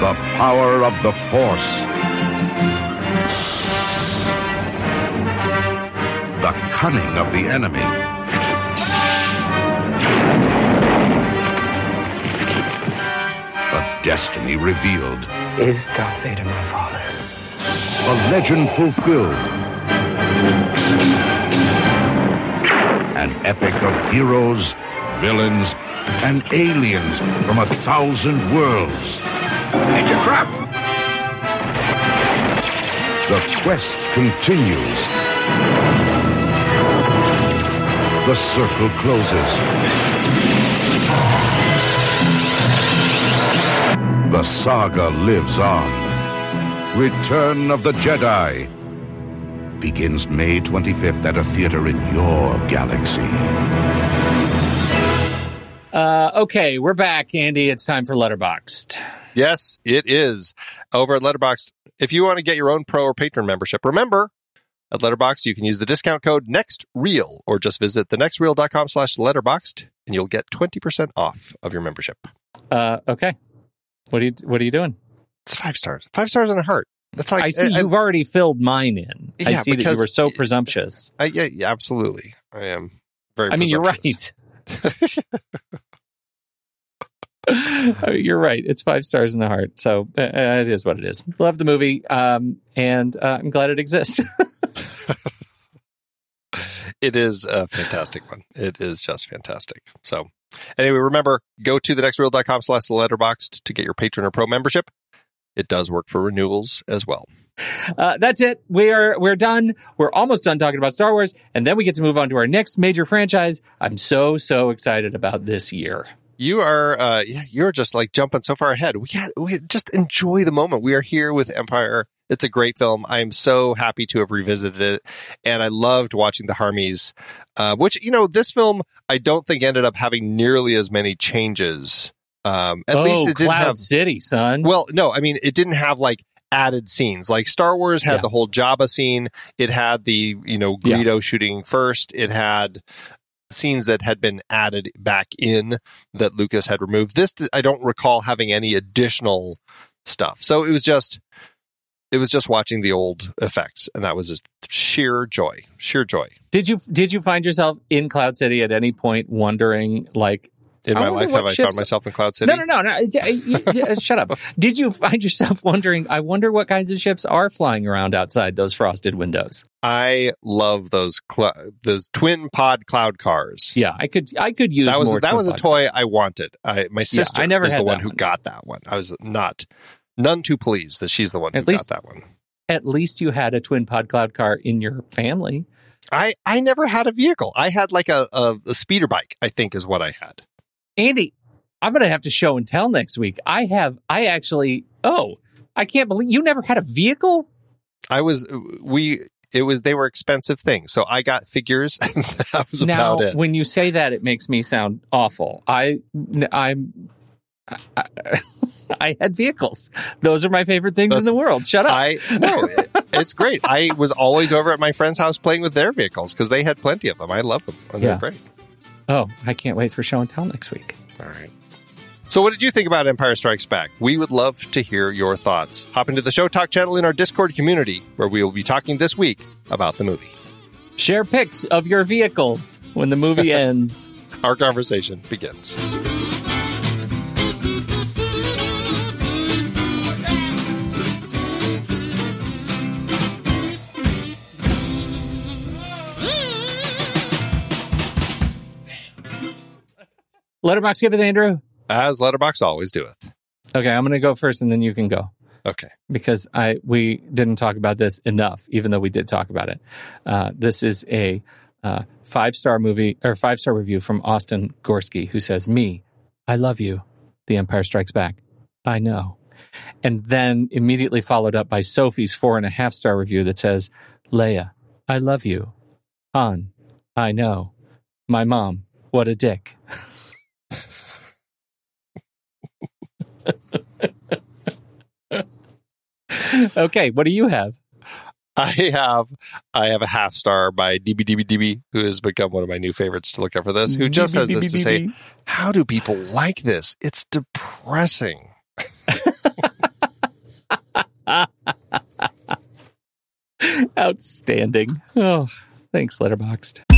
The power of the Force. The cunning of the enemy. A destiny revealed. Is Darth Vader my father? A legend fulfilled. An epic of heroes, villains, and aliens from a thousand worlds. It's a trap! The quest continues. The circle closes. The saga lives on. Return of the Jedi begins May 25th at a theater in your galaxy. Uh, okay, we're back, Andy. It's time for Letterboxd. Yes, it is. Over at Letterboxd, if you want to get your own pro or patron membership, remember at Letterboxd you can use the discount code NEXTREEL or just visit thenextreel.com slash letterboxed and you'll get 20% off of your membership. Uh, okay. What are you What are you doing? It's five stars. Five stars and a heart. That's like I see I, you've already filled mine in. I Yeah, see that you were so presumptuous. I, yeah, absolutely. I am very I mean, you're right. Mean, you're right. It's five stars in the heart. So uh, uh, it is what it is. Love the movie, um, and uh, I'm glad it exists. it is a fantastic one. It is just fantastic. So, anyway, remember go to thenextreel.com slash letterboxed to get your patron or pro membership. It does work for renewals as well. Uh, that's it. We're we're done. We're almost done talking about Star Wars, and then we get to move on to our next major franchise. I'm so so excited about this year. You are, uh, yeah, you're just like jumping so far ahead. We got, we just enjoy the moment. We are here with Empire. It's a great film. I am so happy to have revisited it, and I loved watching the Harmies. Uh, which you know, this film I don't think ended up having nearly as many changes. Um, at oh, least it didn't Cloud have. City, son. Well, no, I mean, it didn't have like added scenes. Like Star Wars had Yeah. the whole Jabba scene. It had the, you know, Yeah. Greedo shooting first. It had scenes that had been added back in that Lucas had removed. This, I don't recall having any additional stuff. So it was just, it was just watching the old effects. And that was just sheer joy, sheer joy. did you did you find yourself in Cloud City at any point wondering like In I my life, have I found myself in Cloud City? No, no, no, no. Uh, uh, Shut up. Did you find yourself wondering? I wonder what kinds of ships are flying around outside those frosted windows. I love those cl- those twin pod cloud cars. Yeah, I could, I could use that was that was a toy I wanted. I, my sister I never is had the one that who got that one. I was not none too pleased that she's the one At who least- got that one. At least you had a twin pod cloud car in your family. I I never had a vehicle. I had like a, a, a speeder bike. I think is what I had. Andy, I'm going to have to show and tell next week. I have, I actually, oh, I can't believe you never had a vehicle. I was we. It was they were expensive things, so I got figures, and that was now, about it. when you say that, it makes me sound awful. I, I'm, I, I had vehicles. Those are my favorite things in the world. Shut up. I no, it- it's great. I was always over at my friend's house playing with their vehicles because they had plenty of them. I love them. And Yeah. They're great. Oh, I can't wait for show and tell next week. All right. So, what did you think about Empire Strikes Back? We would love to hear your thoughts. Hop into the Show Talk channel in our Discord community, where we will be talking this week about the movie. Share pics of your vehicles when the movie ends. Our conversation begins. Letterbox, give it, Andrew. As Letterbox always doeth. Okay, I'm going to go first, and then you can go. Okay. because I we didn't talk about this enough, even though we did talk about it. Uh, this is a uh, five star movie or five star review from Austin Gorski, who says, "Me, I love you. The Empire Strikes Back. I know." And then immediately followed up by Sophie's four and a half star review that says, "Leia, I love you. Han, I know. My mom, what a dick." okay, what do you have? I have I have a half star by DBDBDB, who has become one of my new favorites to look up for this, who just has this to say, How do people like this? It's depressing. Outstanding. Oh, thanks, Letterboxd.